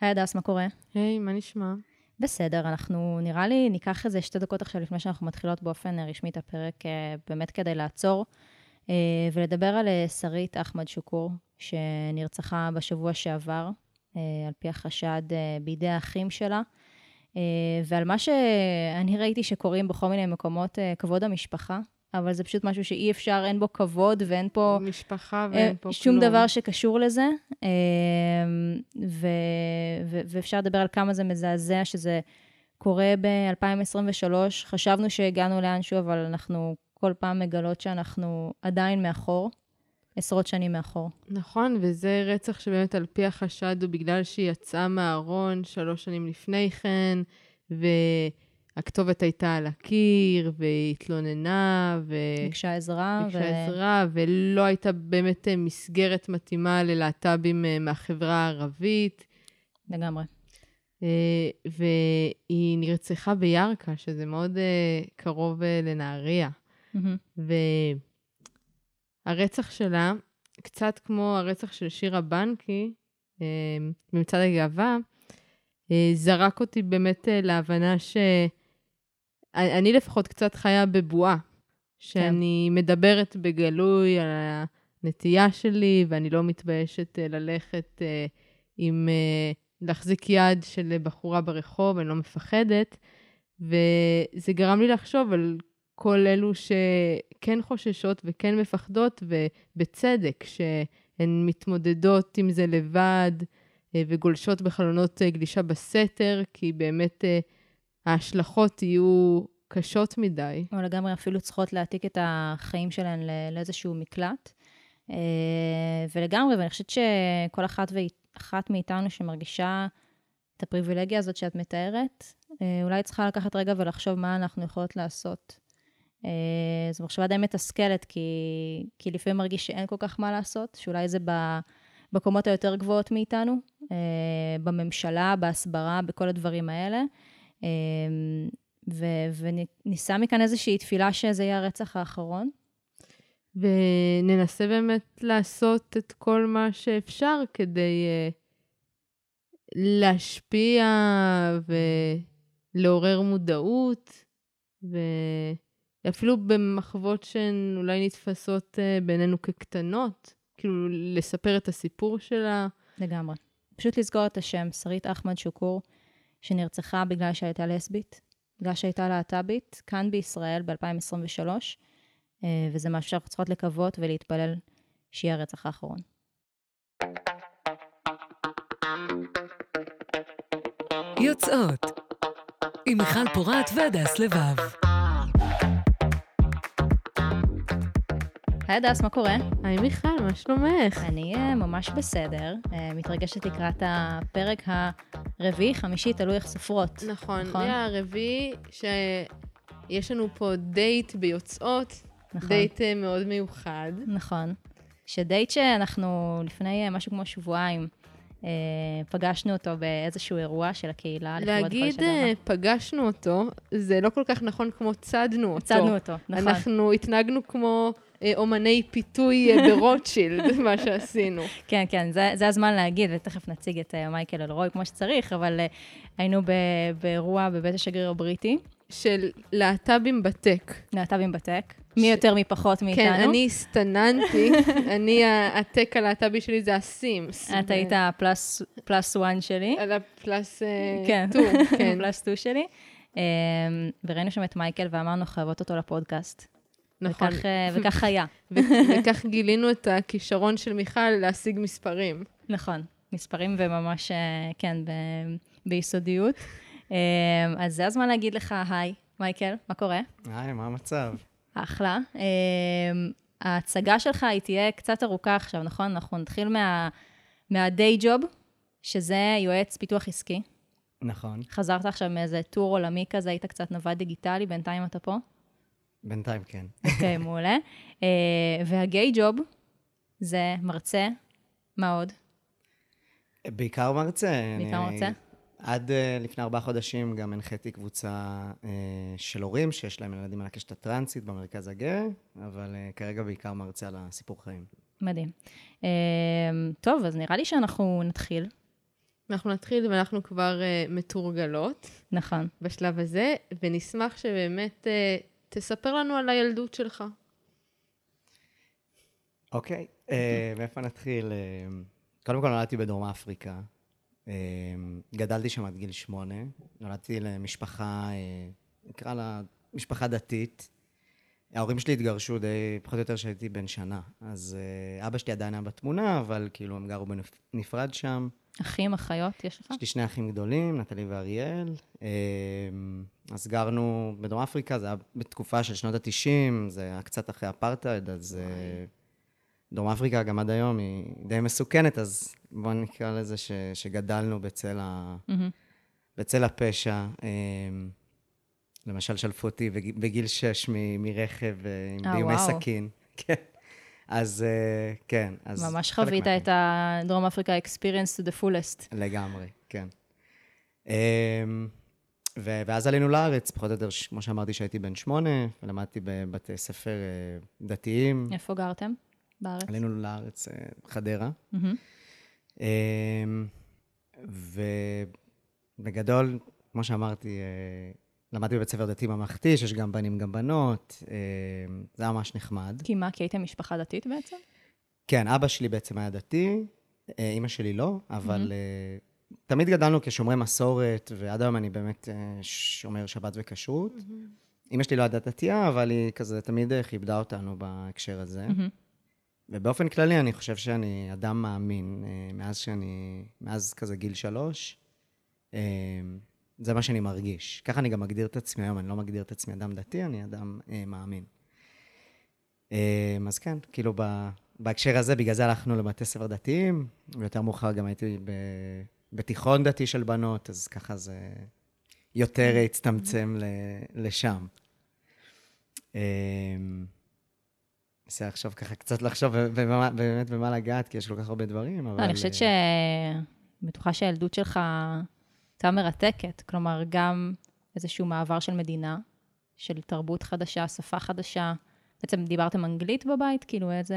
היי הדס, מה קורה? היי, מה נשמע? בסדר, אנחנו נראה לי ניקח איזה שתי דקות עכשיו לפני שאנחנו מתחילות באופן אה, רשמי את הפרק, אה, באמת כדי לעצור אה, ולדבר על שרית אחמד שוקור, שנרצחה בשבוע שעבר, על פי החשד בידי האחים שלה, ועל מה שאני ראיתי שקורים בכל מיני מקומות, כבוד המשפחה, אבל זה פשוט משהו שאי אפשר, אין בו כבוד ואין פה... משפחה ואין פה שום כלום. דבר שקשור לזה. ו, ו, ואפשר לדבר על כמה זה מזעזע שזה קורה ב-2023. חשבנו שהגענו לאנשהו, אבל אנחנו כל פעם מגלות שאנחנו עדיין מאחור. עשרות שנים מאחור. נכון, וזה רצח שבאמת על פי החשד הוא בגלל שהיא יצאה מהארון שלוש שנים לפני כן, ו... הכתובת הייתה על הקיר, והיא התלוננה, ו... ביקשה עזרה. ביקשה ו... עזרה, ולא הייתה באמת אה, מסגרת מתאימה ללהט"בים אה, מהחברה הערבית. לגמרי. אה, והיא נרצחה בירכא, שזה מאוד קרוב לנהריה. Mm-hmm. והרצח שלה, קצת כמו הרצח של שירה בנקי, במצעד הגאווה, זרק אותי באמת להבנה ש... אני לפחות קצת חיה בבועה, שאני כן. מדברת בגלוי על הנטייה שלי, ואני לא מתביישת אה, ללכת אה, עם, אה, להחזיק יד של בחורה ברחוב, אני לא מפחדת. וזה גרם לי לחשוב על כל אלו שכן חוששות וכן מפחדות, ובצדק, שהן מתמודדות עם זה לבד, וגולשות בחלונות גלישה בסתר, כי באמת ההשלכות יהיו קשות מדי. או לגמרי אפילו צריכות להעתיק את החיים שלהן לאיזשהו מקלט. אה, ולגמרי, ואני חושבת שכל אחת ואחת מאיתנו שמרגישה את הפריבילגיה הזאת שאת מתארת, אה, אולי צריכה לקחת רגע ולחשוב מה אנחנו יכולות לעשות. אה, זו מחשבה די מתסכלת, כי, כי לפעמים מרגיש שאין כל כך מה לעשות, שאולי זה בקומות היותר גבוהות מאיתנו, בממשלה, בהסברה, בכל הדברים האלה. אמ, ו- וניסה מכאן איזושהי תפילה שזה יהיה הרצח האחרון. וננסה באמת לעשות את כל מה שאפשר כדי uh, להשפיע ולעורר מודעות, ואפילו במחוות שהן אולי נתפסות uh, בינינו כקטנות, כאילו לספר את הסיפור שלה. לגמרי. פשוט לסגור את השם, שרית אחמד שוקור. שנרצחה בגלל שהייתה לסבית, בגלל שהייתה להט"בית, כאן בישראל ב-2023, אה, וזה משהו שאנחנו צריכות לקוות ולהתפלל שיהיה הרצח האחרון. יוצאות עם מיכל פורת והדס לבב. היי הדס, מה קורה? היי מיכל, מה שלומך? אני אה, ממש בסדר, אה, מתרגשת לקראת הפרק הרביעי, חמישי, תלוי איך סופרות. נכון, נכון? הרביעי שיש לנו פה דייט ביוצאות, נכון. דייט אה, מאוד מיוחד. נכון. שדייט שאנחנו לפני משהו כמו שבועיים, אה, פגשנו אותו באיזשהו אירוע של הקהילה. להגיד אה, פגשנו אותו, זה לא כל כך נכון כמו צדנו אותו. צדנו אותו, נכון. אנחנו התנהגנו כמו אה, אומני פיתוי אה, ברוטשילד, מה שעשינו. כן, כן, זה, זה הזמן להגיד, ותכף נציג את אה, מייקל אלרוי כמו שצריך, אבל היינו באירוע בבית השגריר הבריטי. של להט"בים בטק. להט"בים בטק. מי יותר מי פחות מאיתנו. כן, אני הסתננתי, אני, הטק הלהט"בי שלי זה הסימס. את היית הפלוס פלוס וואן שלי. על ה plus two, כן. plus two שלי. וראינו שם את מייקל ואמרנו, חייבות אותו לפודקאסט. נכון. וכך, אה, וכך היה. וכך גילינו את הכישרון של מיכל להשיג מספרים. נכון, מספרים וממש, אה, כן, ב, ביסודיות. אה, אז זה הזמן להגיד לך היי, מייקל, מה קורה? היי, מה המצב? אחלה. ההצגה שלך היא תהיה קצת ארוכה עכשיו, נכון? אנחנו נתחיל מה, מהדיי ג'וב, שזה יועץ פיתוח עסקי. נכון. חזרת עכשיו מאיזה טור עולמי כזה, היית קצת נווד דיגיטלי, בינתיים אתה פה? בינתיים כן. אוקיי, מעולה. Uh, והגיי ג'וב זה מרצה, מה עוד? בעיקר מרצה. בעיקר אני, מרצה? עד uh, לפני ארבעה חודשים גם הנחיתי קבוצה uh, של הורים שיש להם ילדים על הקשת הטרנסית במרכז הגאה, אבל uh, כרגע בעיקר מרצה על הסיפור חיים. מדהים. Uh, טוב, אז נראה לי שאנחנו נתחיל. אנחנו נתחיל ואנחנו כבר uh, מתורגלות נכון. בשלב הזה, ונשמח שבאמת uh, תספר לנו על הילדות שלך. אוקיי, אה, מאיפה נתחיל? אה, קודם כל נולדתי בדרום אפריקה. אה, גדלתי שם עד גיל שמונה. נולדתי למשפחה, נקרא לה משפחה דתית. ההורים שלי התגרשו די, פחות או יותר כשהייתי בן שנה. אז אה, אבא שלי עדיין היה בתמונה, אבל כאילו הם גרו בנפרד שם. אחים, אחיות, יש לך? יש לי שני אחים גדולים, נטלי ואריאל. אה, אז גרנו בדרום אפריקה, זה היה בתקופה של שנות ה-90, זה היה קצת אחרי אפרטהייד, אז אה, דרום אפריקה גם עד היום היא די מסוכנת, אז בואו נקרא לזה ש, שגדלנו בצל, ה, מהמם. בצל הפשע. אה, למשל, שלפו אותי בג- בגיל שש מ- מרכב אה, עם אה, דיומי וואו. סכין. כן. אז אה, כן, אז... ממש חווית. את הדרום אפריקה experience to the fullest. לגמרי, כן. אמ, ו- ואז עלינו לארץ, פחות או יותר, כמו שאמרתי, שהייתי בן שמונה, ולמדתי בבתי ספר אה, דתיים. איפה גרתם? בארץ? עלינו לארץ, אה, חדרה. מהמם. אמ, ובגדול, כמו שאמרתי, אה, למדתי בבית ספר דתי ממלכתי, שיש גם בנים גם בנות, אמ, זה היה ממש נחמד. כי מה, כי הייתם משפחה דתית בעצם? כן, אבא שלי בעצם היה דתי, אה, אימא שלי לא, אבל אה, תמיד גדלנו כשומרי מסורת, ועד היום אני באמת אה, שומר שבת וכשרות. אימא שלי לא הייתה דתייה, אבל היא כזה תמיד אה, כיבדה אותנו בהקשר הזה. מהמם. ובאופן כללי, אני חושב שאני אדם מאמין, אה, מאז שאני, מאז כזה גיל שלוש. זה מה שאני מרגיש. ככה אני גם מגדיר את עצמי היום, אני לא מגדיר את עצמי אדם דתי, אני אדם אה, מאמין. אה, אז כן, כאילו ב, בהקשר הזה, בגלל זה הלכנו לבתי ספר דתיים, ויותר מאוחר גם הייתי ב, בתיכון דתי של בנות, אז ככה זה יותר הצטמצם ל, לשם. אה, ניסה עכשיו ככה קצת לחשוב במה- באמת במה לגעת, כי יש כל כך הרבה דברים, אבל... לא, אני חושבת ש... אה, בטוחה שהילדות שלך הייתה מרתקת. כלומר, גם איזשהו מעבר של מדינה, של תרבות חדשה, שפה חדשה. בעצם דיברתם אנגלית בבית? כאילו, איזה...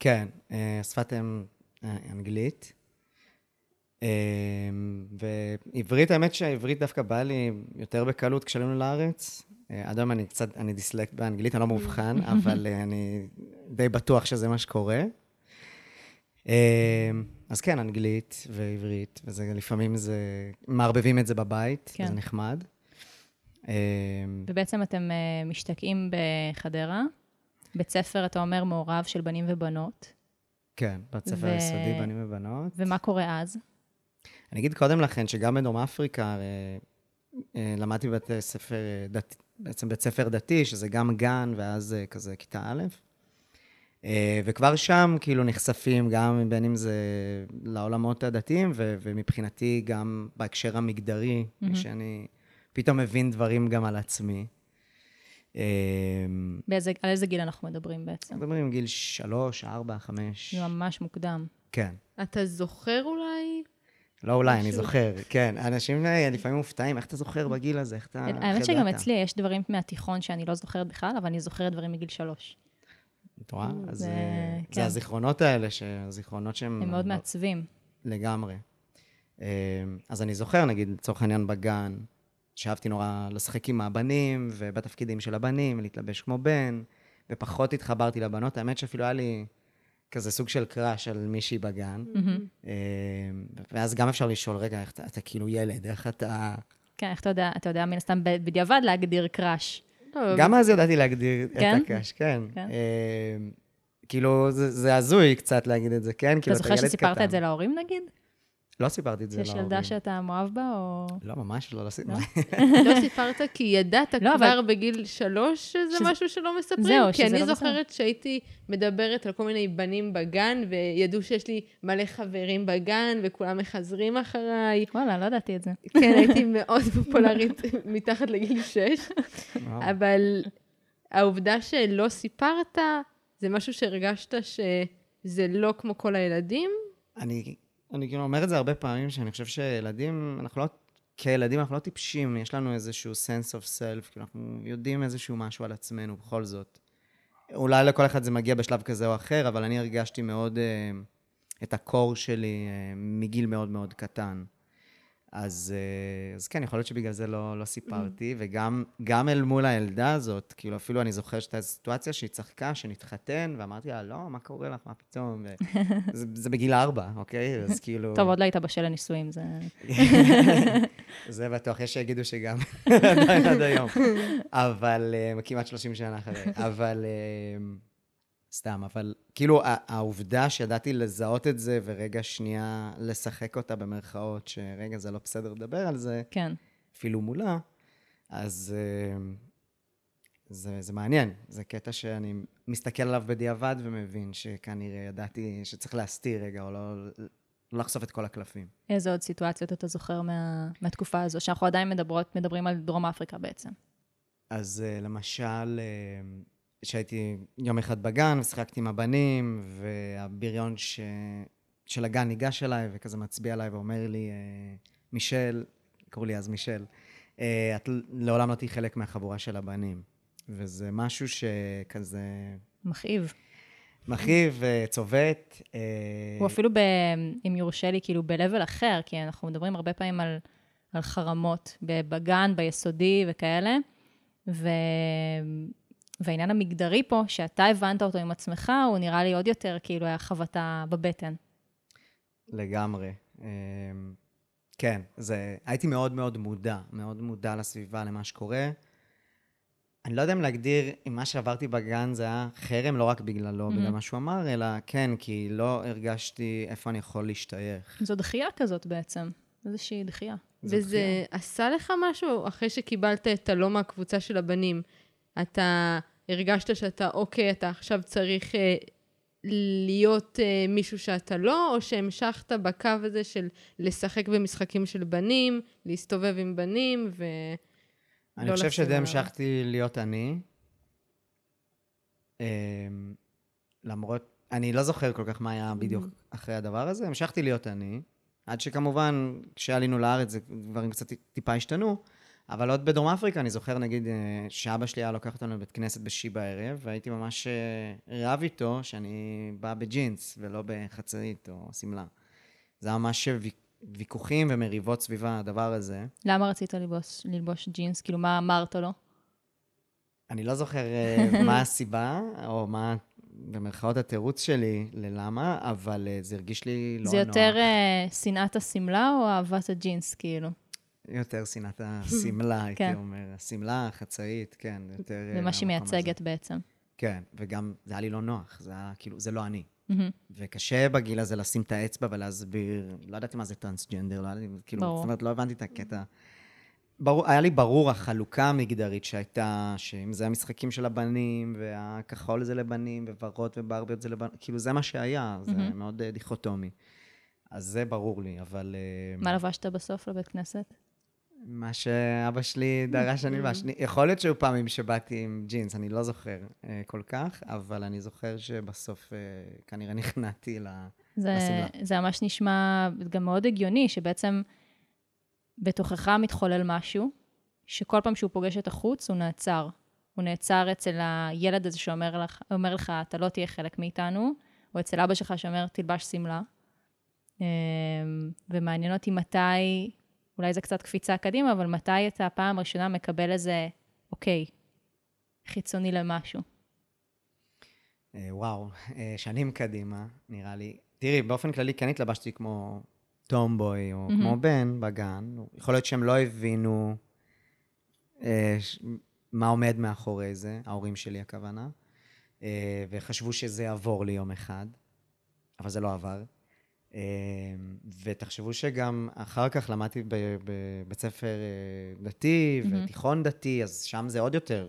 כן, אה, שפת אם אה, אנגלית. אה, ועברית, האמת שהעברית דווקא באה לי יותר בקלות כשעלינו לארץ. עד היום אני קצת, אני דיסלקט באנגלית, אני לא מאובחן, אבל אני די בטוח שזה מה שקורה. אז כן, אנגלית ועברית, וזה לפעמים זה, מערבבים את זה בבית, כן. זה נחמד. אה, ובעצם אתם אה, משתקעים בחדרה. בית ספר, אתה אומר, מעורב של בנים ובנות. כן, בית ספר ו- יסודי, בנים ובנות. ומה קורה אז? אני אגיד קודם לכן שגם בדרום אפריקה, אה, למדתי בבתי ספר, אה, דת, בעצם בית ספר דתי, שזה גם גן ואז כזה כיתה א', וכבר שם כאילו נחשפים גם בין אם זה לעולמות הדתיים, ו, ומבחינתי גם בהקשר המגדרי, מהמם. שאני פתאום מבין דברים גם על עצמי. אה, באיזה, על איזה גיל אנחנו מדברים בעצם? מדברים גיל שלוש, ארבע, חמש, זה ממש מוקדם. כן. אתה זוכר אולי? לא אולי, אני משהו. זוכר, כן. אנשים אה, לפעמים מופתעים, איך אתה זוכר בגיל הזה? איך אתה... האמת שגם ידעת? אצלי יש דברים מהתיכון שאני לא זוכרת בכלל, אבל אני זוכרת דברים מגיל שלוש. את רואה? אז זה- אה, כן. זה הזיכרונות האלה, הזיכרונות שהם... הם מאוד לא- מעצבים. לגמרי. אה, אז אני זוכר, נגיד, לצורך העניין בגן, שאהבתי נורא לשחק עם הבנים, ובתפקידים של הבנים, להתלבש כמו בן, ופחות התחברתי לבנות. האמת שאפילו היה לי כזה סוג של קראש על מישהי בגן. אה, ואז גם אפשר לשאול, רגע, איך אתה, אתה כאילו ילד, איך אתה... כן, איך אתה יודע, אתה יודע מן הסתם בדיעבד להגדיר קראש. לא, גם אז ידעתי להגדיר כן? את הקראש, כן. כן. אה, כאילו, זה זה הזוי קצת להגיד את זה, כן? אתה כאילו, זוכר שסיפרת קטן. את זה להורים נגיד? לא סיפרתי את זה שיש להורים. ילדה שאתה מאוהב בה, או... לא, ממש לא, לא סיפרתי. לא סיפרת כי ידעת לא, כבר אבל- בגיל שלוש שזה משהו שלא מספרים? זהו, כי אני לא זוכרת שהייתי מדברת על כל מיני בנים בגן, וידעו שיש לי מלא חברים בגן, וכולם מחזרים אחריי. וואלה, לא ידעתי את זה. כן, הייתי מאוד פופולרית מתחת לגיל שש. אבל העובדה שלא סיפרת, זה משהו שהרגשת שזה לא כמו כל הילדים? אני, אני כאילו אומר את זה הרבה פעמים, שאני חושב שילדים, אנחנו לא, כילדים אנחנו לא טיפשים, יש לנו איזשהו sense of self, כאילו אנחנו יודעים איזשהו משהו על עצמנו בכל זאת. אולי לכל אחד זה מגיע בשלב כזה או אחר, אבל אני הרגשתי מאוד, אה, את הקור שלי אה, מגיל מאוד מאוד קטן. אז, אה, אז כן, יכול להיות שבגלל זה לא, לא סיפרתי, וגם גם אל מול הילדה הזאת, כאילו אפילו אני זוכר שהייתה סיטואציה שהיא צחקה, שנתחתן, ואמרתי לה, לא, מה קורה לך, מה פתאום? זה, זה בגיל ארבע, אוקיי? אז כאילו... טוב, עוד לא היית בשל לנישואים, זה... זה בטוח, יש שיגידו שגם עדיין עד היום. אבל, uh, כמעט 30 שנה אחרי. אבל, uh, סתם, אבל כאילו העובדה שידעתי לזהות את זה ורגע שנייה לשחק אותה במרכאות, שרגע, זה לא בסדר לדבר על זה, כן. אפילו מולה, אז uh, זה, זה מעניין. זה קטע שאני מסתכל עליו בדיעבד ומבין שכנראה ידעתי שצריך להסתיר רגע, או לא, לא לחשוף את כל הקלפים. איזה עוד סיטואציות אתה זוכר מה, מהתקופה הזו, שאנחנו עדיין מדברות, מדברים על דרום אפריקה בעצם? אז uh, למשל, uh, שהייתי יום אחד בגן ושיחקתי עם הבנים, והבריון ש... של הגן ניגש אליי וכזה מצביע עליי ואומר לי, uh, מישל, קראו לי אז מישל, uh, את לעולם לא תהיי חלק מהחבורה של הבנים. וזה משהו שכזה... מכאיב. מכאיב, צובט. אה, הוא אפילו, ב, אם יורשה לי, כאילו ב-level אחר, כי אנחנו מדברים הרבה פעמים על, על חרמות בגן, ביסודי וכאלה, ו... והעניין המגדרי פה, שאתה הבנת אותו עם עצמך, הוא נראה לי עוד יותר כאילו היה חבטה בבטן. לגמרי. אה, כן, זה... הייתי מאוד מאוד מודע, מאוד מודע לסביבה, למה שקורה. אני לא יודע אם להגדיר אם מה שעברתי בגן זה היה חרם, לא רק בגללו, mm-hmm. בגלל מה שהוא אמר, אלא כן, כי לא הרגשתי איפה אני יכול להשתייך. זו דחייה כזאת בעצם, איזושהי דחייה. וזה דחייה. עשה לך משהו אחרי שקיבלת את הלא מהקבוצה של הבנים? אתה הרגשת שאתה, אוקיי, אתה עכשיו צריך אה, להיות אה, מישהו שאתה לא, או שהמשכת בקו הזה של לשחק במשחקים של בנים, להסתובב עם בנים, ו... אני לא חושב שדי המשכתי להיות אני. אמ, למרות, אני לא זוכר כל כך מה היה בדיוק mm-hmm. אחרי הדבר הזה, המשכתי להיות אני, עד שכמובן, כשעלינו לארץ, דברים קצת טיפה השתנו, אבל עוד בדרום אפריקה, אני זוכר, נגיד, אה, שאבא שלי היה לוקח אותנו לבית כנסת בשישי בערב, והייתי ממש אה, רב איתו שאני בא בג'ינס ולא בחצאית או שמלה. זה היה ממש ויכוחים ומריבות סביב הדבר הזה. למה רצית ללבוש, ללבוש ג'ינס? כאילו, מה אמרת לו? אני לא זוכר אה, מה הסיבה, או מה, במרכאות, התירוץ שלי ללמה, אבל אה, זה הרגיש לי לא נוח. זה יותר שנאת השמלה או אהבת הג'ינס, כאילו? יותר שנאת השמלה, הייתי כן. אומר. השמלה, החצאית, כן, יותר... זה מה שהיא מייצגת בעצם. כן, וגם זה היה לי לא נוח, זה היה כאילו, זה לא אני. Mm-hmm. וקשה בגיל הזה לשים את האצבע ולהסביר, לא ידעתי מה זה טרנסג'נדר, לא ידעתי, כאילו, ברור. זאת אומרת, לא הבנתי את הקטע. ברור, היה לי ברור החלוקה המגדרית שהייתה, שאם זה המשחקים של הבנים, והכחול זה לבנים, וורוד וברביות זה לבנים, כאילו זה מה שהיה, זה mm-hmm. מאוד uh, דיכוטומי. אז זה ברור לי, אבל... Uh, מה לבשת בסוף לבית כנסת? מה שאבא שלי דרש אני אלבש. יכול להיות שהיו פעמים שבאתי עם ג'ינס, אני לא זוכר uh, כל כך, אבל אני זוכר שבסוף uh, כנראה נכנעתי לשמלה. זה ממש נשמע גם מאוד הגיוני, שבעצם בתוכך מתחולל משהו, שכל פעם שהוא פוגש את החוץ, הוא נעצר. הוא נעצר אצל הילד הזה שאומר לך, לך, אתה לא תהיה חלק מאיתנו, או אצל אבא שלך שאומר, תלבש שמלה. אמ, ומעניין אותי מתי אולי זה קצת קפיצה קדימה, אבל מתי אתה הפעם הראשונה מקבל איזה, אוקיי, חיצוני למשהו? אה, וואו, אה, שנים קדימה, נראה לי. תראי, באופן כללי כן התלבשתי כמו טומבוי או mm-hmm. כמו בן בגן. יכול להיות שהם לא הבינו אה, מה עומד מאחורי זה, ההורים שלי הכוונה, אה, וחשבו שזה יעבור לי יום אחד, אבל זה לא עבר. אמ, ותחשבו שגם אחר כך למדתי בבית ספר אה, דתי. ותיכון דתי, אז שם זה עוד יותר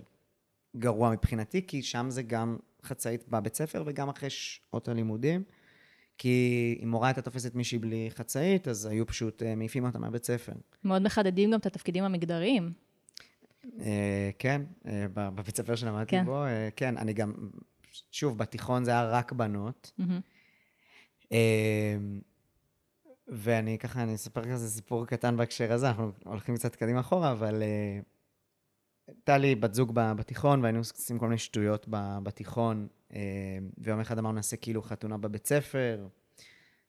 גרוע מבחינתי, כי שם זה גם חצאית בבית ספר וגם אחרי שעות הלימודים. כי אם מורה הייתה תופסת מישהי בלי חצאית, אז היו פשוט אה, מעיפים אותה מהבית ספר. מאוד מחדדים גם את התפקידים המגדריים. אה, כן, בבית ספר שלמדתי כן. בו, כן, אני גם, שוב, בתיכון זה היה רק בנות. אמ, ואני ככה, אני אספר כזה סיפור קטן בהקשר הזה, אנחנו הולכים קצת קדימה אחורה, אבל אה, הייתה לי בת זוג בתיכון, והיינו עושים כל מיני שטויות בתיכון, אה, ויום אחד אמרנו, נעשה כאילו חתונה בבית ספר,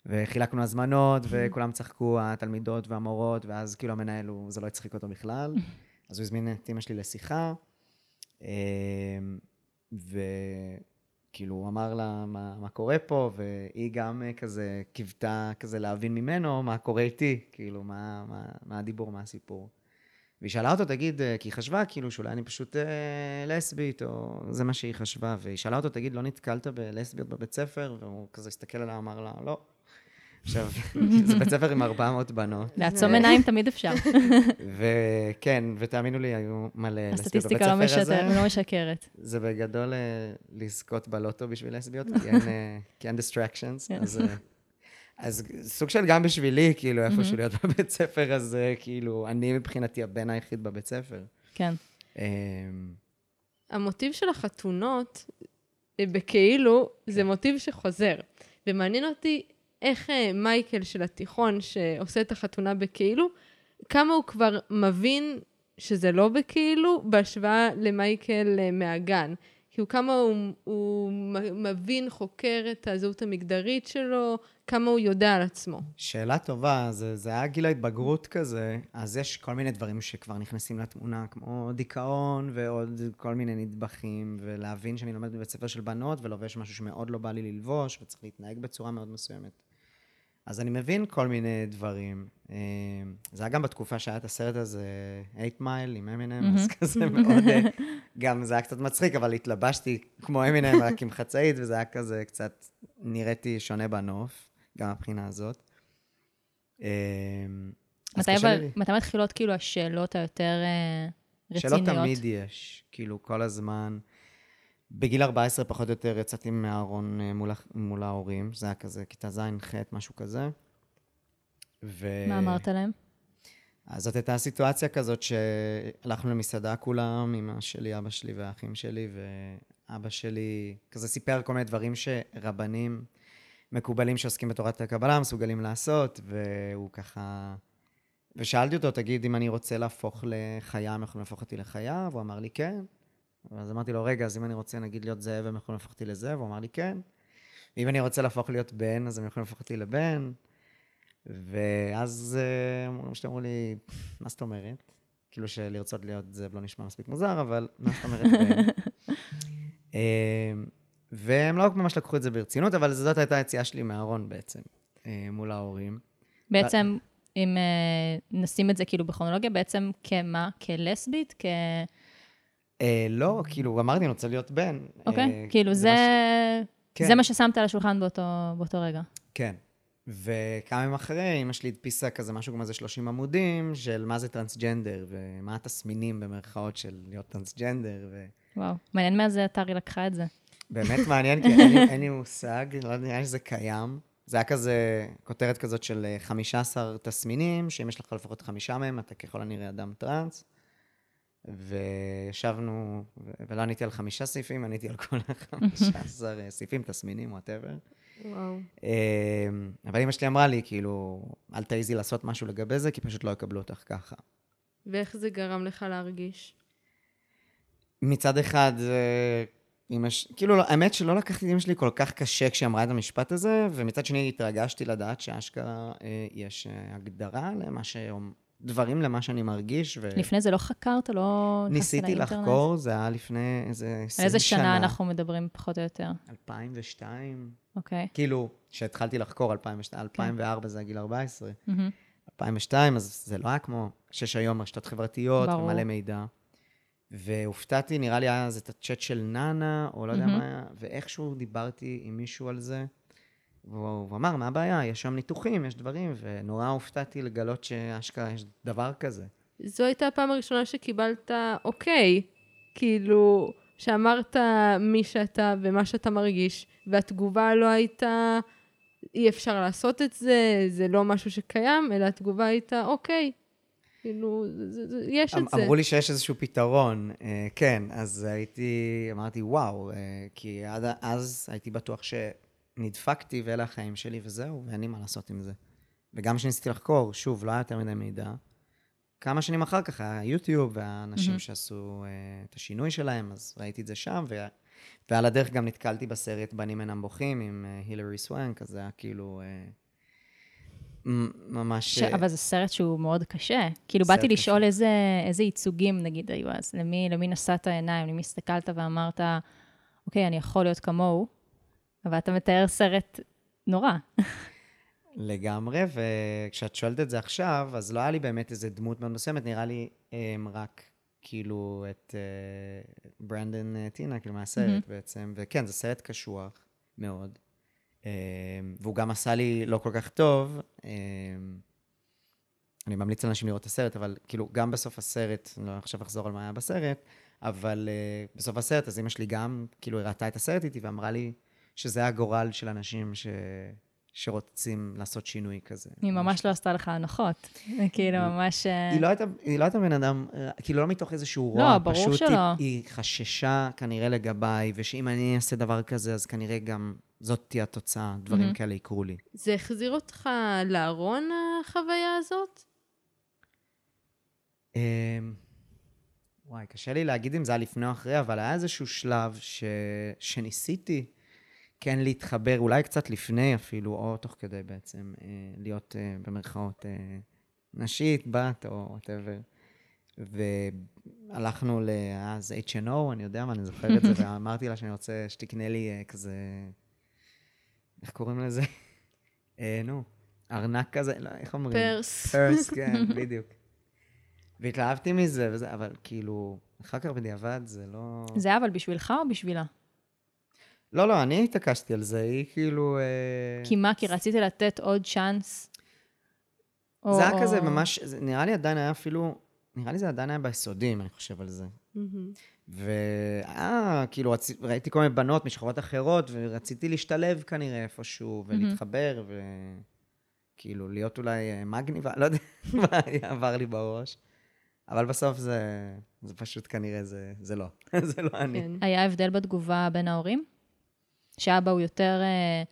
וחילקנו הזמנות, וכולם צחקו, התלמידות והמורות, ואז כאילו המנהל, הוא- זה לא הצחיק אותו בכלל. אז הוא הזמין את אמא שלי לשיחה, אה, וכאילו הוא אמר לה מה, מה קורה פה, והיא גם אה, כזה קיוותה כזה להבין ממנו מה קורה איתי, כאילו, מה, מה, מה הדיבור, מה הסיפור. והיא שאלה אותו, תגיד, אה, כי היא חשבה כאילו שאולי אני פשוט אה, לסבית, או זה מה שהיא חשבה, והיא שאלה אותו, תגיד, לא נתקלת בלסביות בבית ספר? והוא כזה הסתכל עליה, אמר לה, לא. עכשיו, זה בית ספר עם 400 בנות. לעצום עיניים תמיד אפשר. וכן, ותאמינו לי, היו מלא לסביות בבית הסטטיסטיקה לא ספר הזה. משת- לא משקרת. זה בגדול אה, לזכות בלוטו בשביל לסביות, כי אין, אה, כי אין distractions. כן. אז, אה, אז סוג של גם בשבילי, כאילו, איפשהו להיות בבית ספר הזה, כאילו, אני מבחינתי הבן היחיד בבית ספר. כן. אה, המוטיב של החתונות, אה, בכאילו, זה מוטיב שחוזר. ומעניין אותי איך אה, מייקל של התיכון, שעושה את החתונה בכאילו, כמה הוא כבר מבין שזה לא בכאילו, בהשוואה למייקל אה, מהגן. כאילו, כמה הוא, הוא מבין, חוקר את הזהות המגדרית שלו, כמה הוא יודע על עצמו. שאלה טובה, זה, זה היה גיל ההתבגרות כזה, אז יש כל מיני דברים שכבר נכנסים לתמונה, כמו דיכאון ועוד כל מיני נדבכים, ולהבין שאני לומד בבית ספר של בנות ולובש משהו שמאוד לא בא לי ללבוש, וצריך להתנהג בצורה מאוד מסוימת. אז אני מבין כל מיני דברים. אה, זה היה גם בתקופה שהיה את הסרט הזה, 8 מייל עם אמינם, אז כזה מאוד, אה, גם זה היה קצת מצחיק, אבל התלבשתי כמו אמינם, רק עם חצאית, וזה היה כזה קצת, נראיתי שונה בנוף, גם מהבחינה הזאת. אה, מתי אבל- מתחילות כאילו השאלות היותר רציניות? שלא תמיד יש, כאילו, כל הזמן. בגיל 14 פחות או יותר יצאתי מהארון אה, מול, מול ההורים, זה היה כזה כיתה ז', ח', משהו כזה. ו... מה אמרת להם? אז זאת הייתה סיטואציה כזאת שהלכנו למסעדה כולם, אמא שלי, אבא שלי והאחים שלי, ואבא שלי כזה סיפר כל מיני דברים שרבנים מקובלים שעוסקים בתורת הקבלה מסוגלים לעשות, והוא ככה... ושאלתי אותו, תגיד, אם אני רוצה להפוך לחיה, הם יכולים להפוך אותי לחיה? והוא אמר לי, כן. אז אמרתי לו, רגע, אז אם אני רוצה, נגיד, להיות זאב, הם יכולים להפוך אותי לזאב? הוא אמר לי, כן. ואם אני רוצה להפוך להיות בן, אז הם יכולים להפוך אותי לבן. ואז אה, אמרו שאתם אמרו לי, מה זאת אומרת? כאילו שלרצות להיות זאב לא נשמע מספיק מוזר, אבל מה זאת אומרת? בן? אה, והם לא ממש לקחו את זה ברצינות, אבל זאת הייתה היציאה שלי מהארון בעצם, אה, מול ההורים. בעצם, אם נשים את זה כאילו בכרונולוגיה, בעצם כמה? כלסבית? כ... אה, לא, כאילו, אמרתי, אני רוצה להיות בן. אוקיי? אה, כאילו, זה... ש- כן. זה מה ששמת על השולחן באותו, באותו רגע. כן. וכמה ימים אחרי, אמא שלי הדפיסה כזה משהו כמו איזה 30 עמודים של מה זה טרנסג'נדר, ומה התסמינים במרכאות של להיות טרנסג'נדר, ו... וואו. מעניין מאיזה אתר היא לקחה את זה. באמת מעניין, כי אין, אין לי מושג, לא נראה שזה קיים. זה היה כזה, כותרת כזאת של אה, 15 תסמינים, שאם יש לך לפחות חמישה מהם, אתה ככל הנראה אדם טראנס. וישבנו, ולא עניתי על חמישה סעיפים, עניתי על כל ה-15 סעיפים, תסמינים, וואטאבר. וואו. אבל אמא שלי אמרה לי, כאילו, אל תעיזי לעשות משהו לגבי זה, כי פשוט לא יקבלו אותך ככה. ואיך זה גרם לך להרגיש? מצד אחד, זה... אמא ש... כאילו, לא- האמת שלא לקחתי את אמא שלי כל כך קשה כשהיא אמרה את המשפט הזה, ומצד שני התרגשתי לדעת שאשכרה אה, יש אה, הגדרה למה ש... דברים למה שאני מרגיש, ו... לפני זה לא חקרת? לא ניסיתי? לחקור, זה היה לפני איזה 20 שנה. על איזה שנה אנחנו מדברים פחות או יותר? 2002. אוקיי. כאילו, כשהתחלתי לחקור, 2002, 2004 זה הגיל 14. מהמם. 2002, אז זה לא היה כמו שיש היום רשתות חברתיות ברור. ומלא מידע. והופתעתי, נראה לי היה אז את הצ'אט של נאנה, או לא יודע מהמם. מה היה, ואיכשהו דיברתי עם מישהו על זה, והוא הוא אמר, מה הבעיה? יש שם ניתוחים, יש דברים, ונורא הופתעתי לגלות שאשכרה יש דבר כזה. זו הייתה הפעם הראשונה שקיבלת אוקיי. כאילו, שאמרת מי שאתה ומה שאתה מרגיש, והתגובה לא הייתה, אי אפשר לעשות את זה, זה לא משהו שקיים, אלא התגובה הייתה, אוקיי. כאילו, זה, זה, יש את אמ- זה. אמרו לי שיש איזשהו פתרון, אה, כן, אז הייתי, אמרתי, וואו, אה, כי עד אז הייתי בטוח שנדפקתי ואלה החיים שלי וזהו, ואין לי מה לעשות עם זה. וגם כשניסיתי לחקור, שוב, לא היה יותר מדי מידע. כמה שנים אחר כך היה יוטיוב, והאנשים מהמם. שעשו אה, את השינוי שלהם, אז ראיתי את זה שם, ו... ועל הדרך גם נתקלתי בסרט בנים אינם בוכים עם אה, הילרי סוואנק, אז זה היה כאילו... מ- ממש... ש... אבל זה סרט שהוא מאוד קשה. כאילו, באתי קשה. לשאול איזה, איזה ייצוגים, נגיד, היו אז. למי, למי נשאת עיניים, למי הסתכלת ואמרת, אוקיי, אני יכול להיות כמוהו, אבל אתה מתאר סרט נורא. לגמרי, וכשאת שואלת את זה עכשיו, אז לא היה לי באמת איזה דמות מאוד מסוימת, נראה לי um, רק כאילו את uh, ברנדון uh, טינה, כאילו מהסרט mm-hmm. בעצם, וכן, זה סרט קשוח מאוד, um, והוא גם עשה לי לא כל כך טוב. Um, אני ממליץ לאנשים לראות את הסרט, אבל כאילו, גם בסוף הסרט, אני לא עכשיו אחזור על מה היה בסרט, אבל uh, בסוף הסרט, אז אמא שלי גם, כאילו, הראתה את הסרט איתי ואמרה לי שזה הגורל של אנשים ש... שרוצים לעשות שינוי כזה. היא ממש לא עשתה לך הנחות. זה כאילו, ממש... אה, היא לא הייתה, היא לא הייתה בן אדם, אה, כאילו לא מתוך איזשהו לא, רוע, ברור פשוט שלא. היא, היא חששה כנראה לגביי, ושאם אני אעשה דבר כזה, אז כנראה גם זאת תהיה התוצאה, דברים. כאלה יקרו לי. זה החזיר אותך לארון, החוויה הזאת? אמ, וואי, קשה לי להגיד אם זה היה לפני או אחרי, אבל היה איזשהו שלב ש... שניסיתי כן להתחבר, אולי קצת לפני אפילו, או תוך כדי בעצם, אה, להיות אה, במרכאות אה, נשית, בת או וואטאבר. והלכנו לאז H&O, אני יודע מה, אני זוכר את זה, ואמרתי לה שאני רוצה שתקנה לי אה, כזה, איך קוראים לזה? אה, נו, ארנק כזה, לא, איך אומרים? פרס. פרס, כן, בדיוק. והתלהבתי מזה, וזה, אבל כאילו, אחר כך בדיעבד זה לא... זה אבל בשבילך או בשבילה? לא, לא, אני התעקשתי על זה, היא כאילו... אה, כי מה? כי רציתי לתת עוד צ'אנס? זה היה כזה ממש, נראה לי עדיין היה אפילו, נראה לי זה עדיין היה ביסודי, אם אני חושב על זה. והיה, כאילו, ראיתי כל מיני בנות משכבות אחרות, ורציתי להשתלב כנראה איפשהו, ולהתחבר, וכאילו, להיות אולי אה, מגניבה, לא יודע מה עבר לי בראש. אבל בסוף זה, זה פשוט כנראה, זה, זה לא. זה לא אני. כן. היה הבדל בתגובה בין ההורים? שאבא הוא יותר, אה,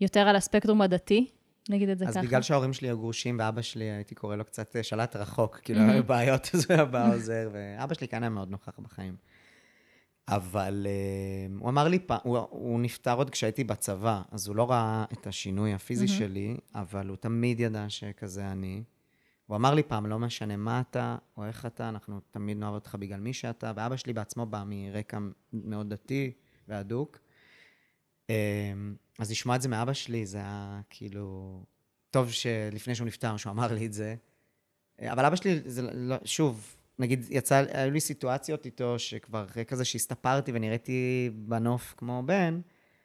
יותר על הספקטרום הדתי, נגיד את זה אז ככה? בגלל שההורים שלי היו גרושים, ואבא שלי, הייתי קורא לו קצת אה, שלט רחוק, כאילו, היו בעיות, אז הוא היה בא עוזר, ואבא שלי כאן היה מאוד נוכח בחיים. אבל uh, הוא אמר לי. הוא, הוא נפטר עוד כשהייתי בצבא, אז הוא לא ראה את השינוי הפיזי. שלי, אבל הוא תמיד ידע שכזה אני. הוא אמר לי פעם, לא משנה מה אתה או איך אתה, אנחנו תמיד נאהב אותך בגלל מי שאתה, ואבא שלי בעצמו בא מרקע מאוד דתי והדוק. אמ, אז לשמוע את זה מאבא שלי, זה היה כאילו... טוב שלפני שהוא נפטר, שהוא אמר לי את זה. אה, אבל אבא שלי, זה לא, שוב, נגיד, יצא, היו לי סיטואציות איתו, שכבר אחרי כזה שהסתפרתי ונראיתי בנוף כמו בן,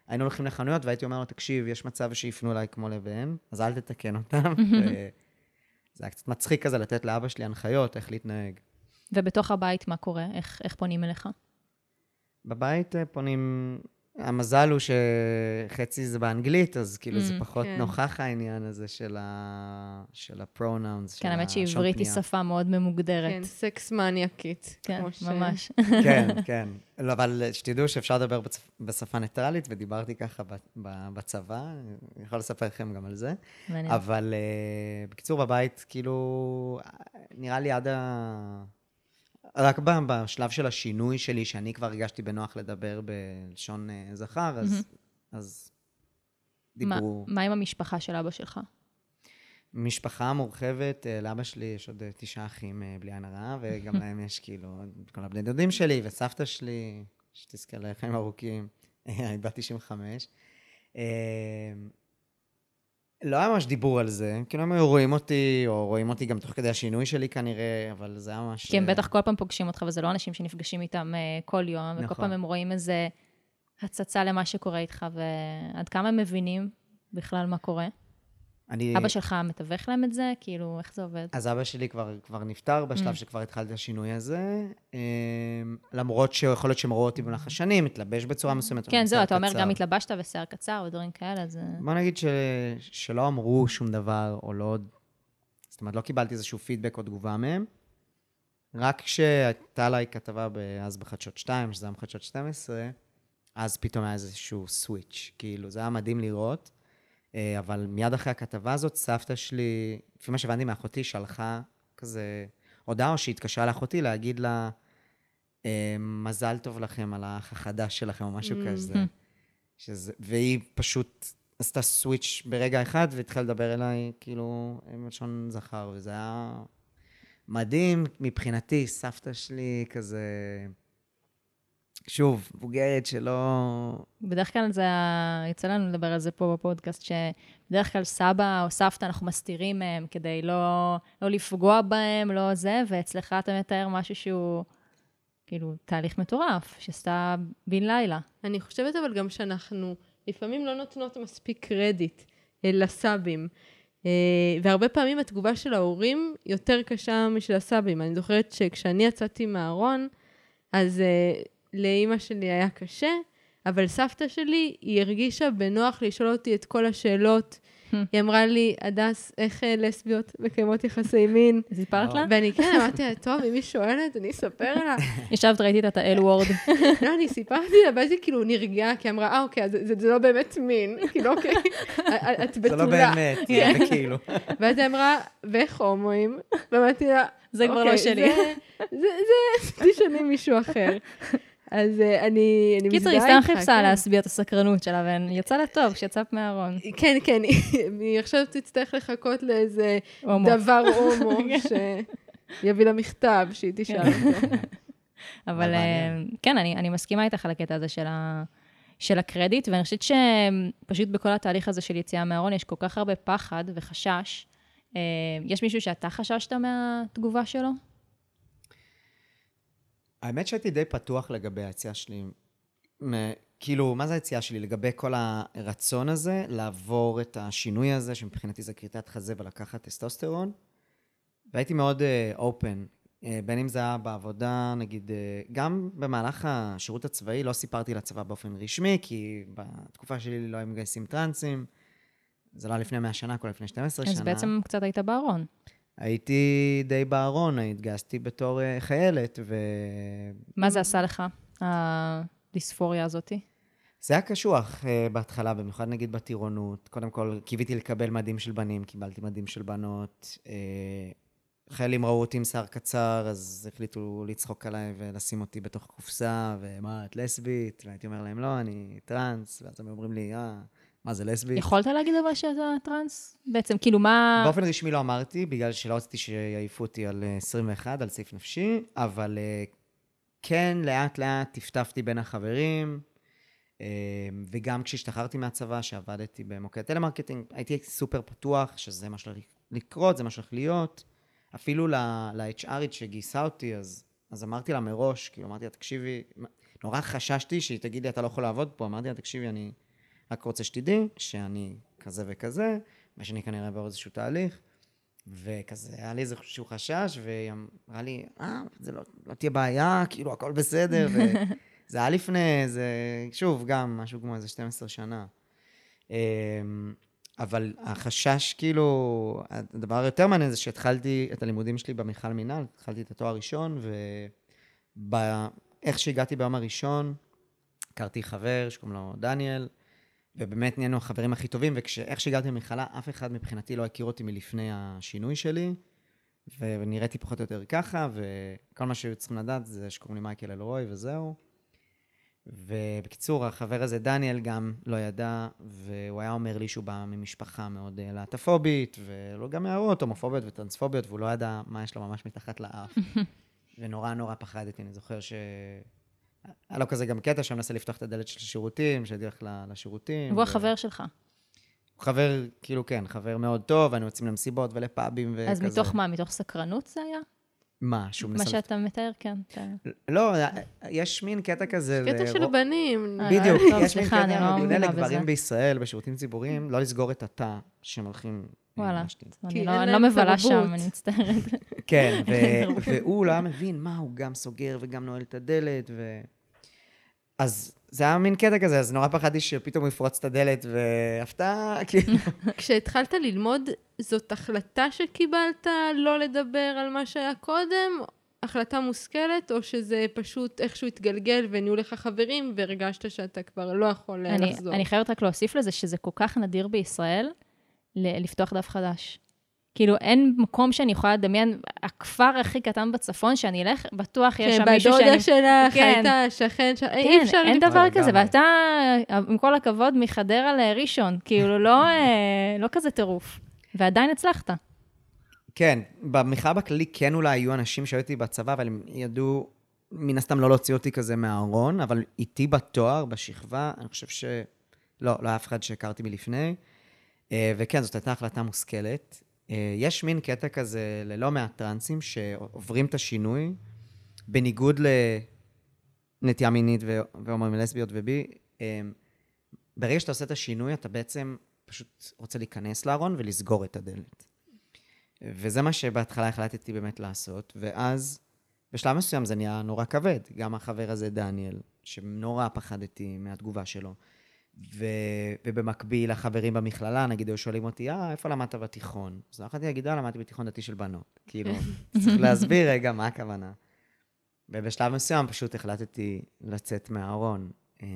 היינו הולכים לחנויות והייתי אומר לו, תקשיב, יש מצב שיפנו אליי כמו לבן, אז אל תתקן אותם. ו- זה היה קצת מצחיק כזה לתת לאבא שלי הנחיות איך להתנהג. ובתוך הבית, מה קורה? איך, איך פונים אליך? בבית אה, פונים, המזל הוא שחצי זה באנגלית, אז כאילו זה Mm, פחות כן. נוכח העניין הזה של ה- של הפרונאונס, של כן, האמת שעברית היא. שפה מאוד ממוגדרת. כן, סקס מניאקית. כן, ש- ממש. כן, כן. לא, אבל שתדעו שאפשר לדבר בצ- בשפה ניטרלית, ודיברתי ככה ב- ב- בצבא, אני יכול לספר לכם גם על זה. מעניין. אבל uh, בקיצור, בבית, כאילו, נראה לי עד ה... רק בשלב של השינוי שלי, שאני כבר הרגשתי בנוח לדבר בלשון uh, זכר, אז, אז מה, דיברו. מה עם המשפחה של אבא שלך? משפחה מורחבת, אה, לאבא שלי יש עוד אה, תשעה אחים אה, בלי עין הרע, וגם להם יש כאילו כל הבני דודים שלי וסבתא שלי, שתזכה לחיים ארוכים, אני בת 95. לא היה ממש דיבור על זה, כאילו הם היו רואים אותי, או רואים אותי גם תוך כדי השינוי שלי כנראה, אבל זה היה ממש... כי הם אה, בטח כל פעם פוגשים אותך, וזה לא אנשים שנפגשים איתם אה, כל יום, וכל נכון. פעם הם רואים איזה הצצה למה שקורה איתך, ועד כמה הם מבינים בכלל מה קורה. אני... אבא שלך מתווך להם את זה? כאילו, איך זה עובד? אז אבא שלי כבר, כבר נפטר בשלב Mm. שכבר התחלתי את השינוי הזה, אמ, למרות שיכול להיות שהם ראו אותי במהלך השנים, מתלבש בצורה מסוימת. אבל כן, זהו, אתה אומר, קצר. גם התלבשת ושיער קצר ודברים כאלה, אז... אה, בוא נגיד ש... שלא אמרו שום דבר, או לא... זאת אומרת, לא קיבלתי איזשהו פידבק או תגובה מהם. רק כשהייתה עליי כתבה אז בחדשות 2, שזה היה בחדשות 12, אז פתאום היה איזשהו סוויץ'. כאילו, זה היה מדהים לראות. אה, אבל מיד אחרי הכתבה הזאת, סבתא שלי, לפי מה שהבנתי מאחותי, שלחה כזה הודעה, או שהתקשרה לאחותי להגיד לה, אה, מזל טוב לכם על האח החדש שלכם, או משהו Mm. כזה. שזה, והיא פשוט עשתה סוויץ' ברגע אחד והתחילה לדבר אליי, כאילו, עם לשון זכר, וזה היה מדהים מבחינתי, סבתא שלי כזה, שוב, מבוגרת שלא... בדרך כלל זה, ה- יוצא לנו לדבר על זה פה בפודקאסט, שבדרך כלל סבא או סבתא, אנחנו מסתירים מהם כדי לא, לא לפגוע בהם, לא זה, ואצלך אתה מתאר משהו שהוא כאילו תהליך מטורף, שעשתה בן לילה. אני חושבת אבל גם שאנחנו לפעמים לא נותנות מספיק קרדיט אה, לסבים. אה, והרבה פעמים התגובה של ההורים יותר קשה משל הסבים. אני זוכרת שכשאני יצאתי מהארון, אז אה, לאימא שלי היה קשה, אבל סבתא שלי, היא הרגישה בנוח לשאול אותי את כל השאלות. היא אמרה לי, הדס, איך אה, לסביות מקיימות יחסי מין? סיפרת לה? ואני כן אמרתי לה, טוב, אם היא שואלת, אני אספר לה. ישבת, ראיתי את האל וורד. לא, אני סיפרתי לה, ואז היא כאילו נרגעה, כי היא אמרה, אה, אוקיי, זה, זה לא באמת מין. כאילו, אוקיי, את זה בתולה. לא באמת, כן. זה כאילו. ואז היא אמרה, ואיך הומואים? ואמרתי לה, זה כבר "אוקיי, לא שלי." זה, זה, זה, תשאלי מישהו אחר. אז אה, אני, אני קיצר, מזדהה היא. סתם חיפשה כן. להשביע את הסקרנות שלה, ויצא לה טוב כשיצאת מהארון. כן, כן, היא- עכשיו תצטרך לחכות לאיזה. דבר הומו שיביא לה מכתב שהיא תשאל אותו. אבל. אה, כן, אני, אני מסכימה איתך על הקטע הזה של, ה, של הקרדיט, ואני חושבת שפשוט בכל התהליך הזה של יציאה מהארון יש כל כך הרבה פחד וחשש. אה, יש מישהו שאתה חששת מהתגובה שלו? האמת שהייתי די פתוח לגבי היציאה שלי. כאילו, מה זה היציאה שלי? לגבי כל הרצון הזה, לעבור את השינוי הזה, שמבחינתי זה כריתת חזה ולקחת טסטוסטרון. והייתי מאוד אופן, uh, בין אם זה היה בעבודה, נגיד, uh, גם במהלך השירות הצבאי, לא סיפרתי לצבא באופן רשמי, כי בתקופה שלי לא היו מגייסים טרנסים. זה לא היה לפני 100 שנה, כל לפני 12 שנה. אז בעצם קצת היית בארון. הייתי די בארון, התגייסתי בתור uh, חיילת, ו... מה זה עשה לך, הדיספוריה הזאתי? זה היה קשוח uh, בהתחלה, במיוחד נגיד בטירונות. קודם כל, קיוויתי לקבל מדים של בנים, קיבלתי מדים של בנות. Uh, חיילים ראו אותי עם שיער קצר, אז החליטו לצחוק עליי ולשים אותי בתוך קופסה, ומה, את לסבית? והייתי אומר להם, לא, אני טראנס. ואז הם אומרים לי, אה, מה זה לסבית? יכולת להגיד אבל שאתה טראנס? בעצם, כאילו, מה... באופן רשמי לא אמרתי, בגלל שלא רציתי שיעיפו אותי על אה, 21, על סעיף נפשי, אבל אה, כן, לאט-לאט טפטפתי בין החברים, אה, וגם כשהשתחררתי מהצבא, שעבדתי במוקד טלמרקטינג, הייתי סופר פתוח, שזה מה שהולך לקרות, זה מה שהולך להיות. אפילו ל-HRית שגייסה אותי, אז, אז אמרתי לה מראש, כאילו, אמרתי לה, תקשיבי, נורא חששתי שהיא תגיד לי, אתה לא יכול לעבוד פה, אמרתי לה, תקשיבי, אני רק רוצה שתדעי שאני כזה וכזה, ושאני כנראה אעבור איזשהו תהליך. וכזה, היה לי איזשהו חשש, והיא אמרה לי, אה, זה לא, לא תהיה בעיה, כאילו, הכל בסדר, וזה היה לפני איזה, שוב, גם משהו כמו איזה 12 שנה. אמ, אבל החשש, כאילו, הדבר היותר מעניין זה שהתחלתי את הלימודים שלי במיכל מינהל, התחלתי את התואר הראשון, ואיך שהגעתי ביום הראשון, הכרתי חבר שקוראים לו דניאל, ובאמת נהיינו החברים הכי טובים, ואיך שהגעתי למכללה, אף אחד מבחינתי לא הכיר אותי מלפני השינוי שלי, ונראיתי פחות או יותר ככה, וכל מה שהיו צריכים לדעת זה שקוראים לי מייקל אלרוי וזהו. ובקיצור, החבר הזה, דניאל, גם לא ידע, והוא היה אומר לי שהוא בא ממשפחה מאוד אה, להט"פובית, ולא גם הערות הומופוביות וטרנספוביות, והוא לא ידע מה יש לו ממש מתחת לאף. ונורא נורא פחדתי, אני זוכר ש... היה לו כזה גם קטע שהוא מנסה לפתוח את הדלת של השירותים, הולך ל- לשירותים. והוא ו- החבר שלך. הוא חבר, כאילו כן, חבר מאוד טוב, היינו יוצאים למסיבות ולפאבים וכזה. אז מתוך מה? מתוך סקרנות זה היה? מה, שהוא מה מנסה... שאתה מתאר, כן. לא, יש מין קטע כזה... קטע של בנים. אה, בדיוק, טוב, יש מין סליחה, אני קטע לא מגונה מבינה לגברים בזה. בישראל, בשירותים ציבוריים, לא לסגור את התא שהם הולכים וואלה. אני כי לא- אני לא מבלה. שם, אני מצטערת. כן, והוא לא היה מבין מה, הוא גם סוגר וגם נועל את הדלת, ו... אז זה היה מין קטע כזה, אז נורא פחדתי שפתאום הוא יפרוץ את הדלת, והפתעה, כאילו... כשהתחלת ללמוד, זאת החלטה שקיבלת לא לדבר על מה שהיה קודם? החלטה מושכלת, או שזה פשוט איכשהו התגלגל ונהיו לך חברים והרגשת שאתה כבר לא יכול אה, אני, לחזור? אני חייבת רק להוסיף לזה שזה כל כך נדיר בישראל לפתוח דף חדש. כאילו, אין מקום שאני יכולה לדמיין, הכפר הכי קטן בצפון, שאני אלך, בטוח יש כן, שם מישהו שאני... בדודה שלך, כן. היית שכן שם, אי כן, אפשר... אין לקרוא. דבר. כזה, ואתה, עם כל הכבוד, מחדרה לראשון, כאילו, לא, אה, לא כזה טירוף. ועדיין הצלחת. כן, במחאה בכללי כן אולי היו אנשים שהיו איתי בצבא, אבל הם ידעו, מן הסתם לא להוציא אותי כזה מהארון, אבל איתי בתואר, בשכבה, אני חושב ש... לא, לא היה אף אחד שהכרתי מלפני. אה, וכן, זאת הייתה החלטה מושכלת. אה, יש מין קטע כזה ללא מעט טרנסים שעוברים את השינוי, בניגוד לנטייה מינית והומואים לסביות ובי. אה, ברגע שאתה עושה את השינוי, אתה בעצם פשוט רוצה להיכנס לארון ולסגור את הדלת. וזה מה שבהתחלה החלטתי באמת לעשות, ואז בשלב מסוים זה נהיה נורא כבד. גם החבר הזה, דניאל, שנורא פחדתי מהתגובה שלו. ו... ובמקביל, החברים במכללה, נגיד, היו שואלים אותי, אה, איפה למדת בתיכון? אז לא יכולתי להגיד, אה, למדתי בתיכון דתי של בנות. כאילו, צריך להסביר רגע מה הכוונה. ובשלב מסוים פשוט החלטתי לצאת מהארון. אמ,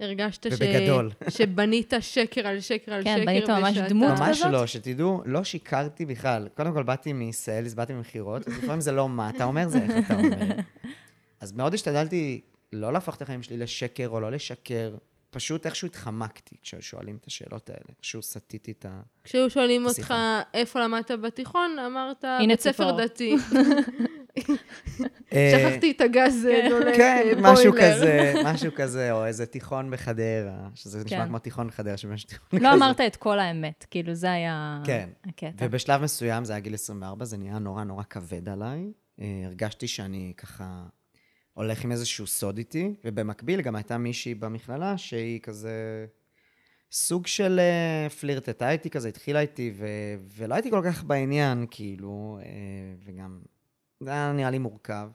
הרגשת ש... ובגדול. שבנית שקר על שקר על כן, שקר. בנית ממש דמות ממש כזאת? לא, שתדעו, לא שיקרתי בכלל. קודם כל, באתי מסיילס, באתי ממכירות, אז לפעמים זה לא מה אתה אומר, זה איך אתה אומר. אז מאוד השתדלתי לא להפוך את החיים שלי לשקר או לא לשקר, פשוט איכשהו התחמקתי כששואלים את השאלות האלה, איכשהו סטיתי את ה... כשהיו שואלים אותך. איפה למדת בתיכון, אמרת, בית ספר. דתי. אה, שכחתי את הגז דולק, כן, אה, משהו. כזה, משהו כזה, או איזה תיכון בחדרה, שזה נשמע כן. כמו תיכון בחדרה, שבאמת תיכון לא כזה. אמרת את כל האמת, כאילו, זה היה כן. הקטע. ובשלב מסוים, זה היה גיל 24, זה נהיה נורא נורא כבד עליי. אה, הרגשתי שאני ככה הולך עם איזשהו סוד איתי, ובמקביל גם הייתה מישהי במכללה שהיא כזה סוג של אה, פלירטטה איתי כזה, התחילה איתי, ו... ולא הייתי כל כך בעניין, כאילו, אה, וגם זה היה נראה לי מורכב.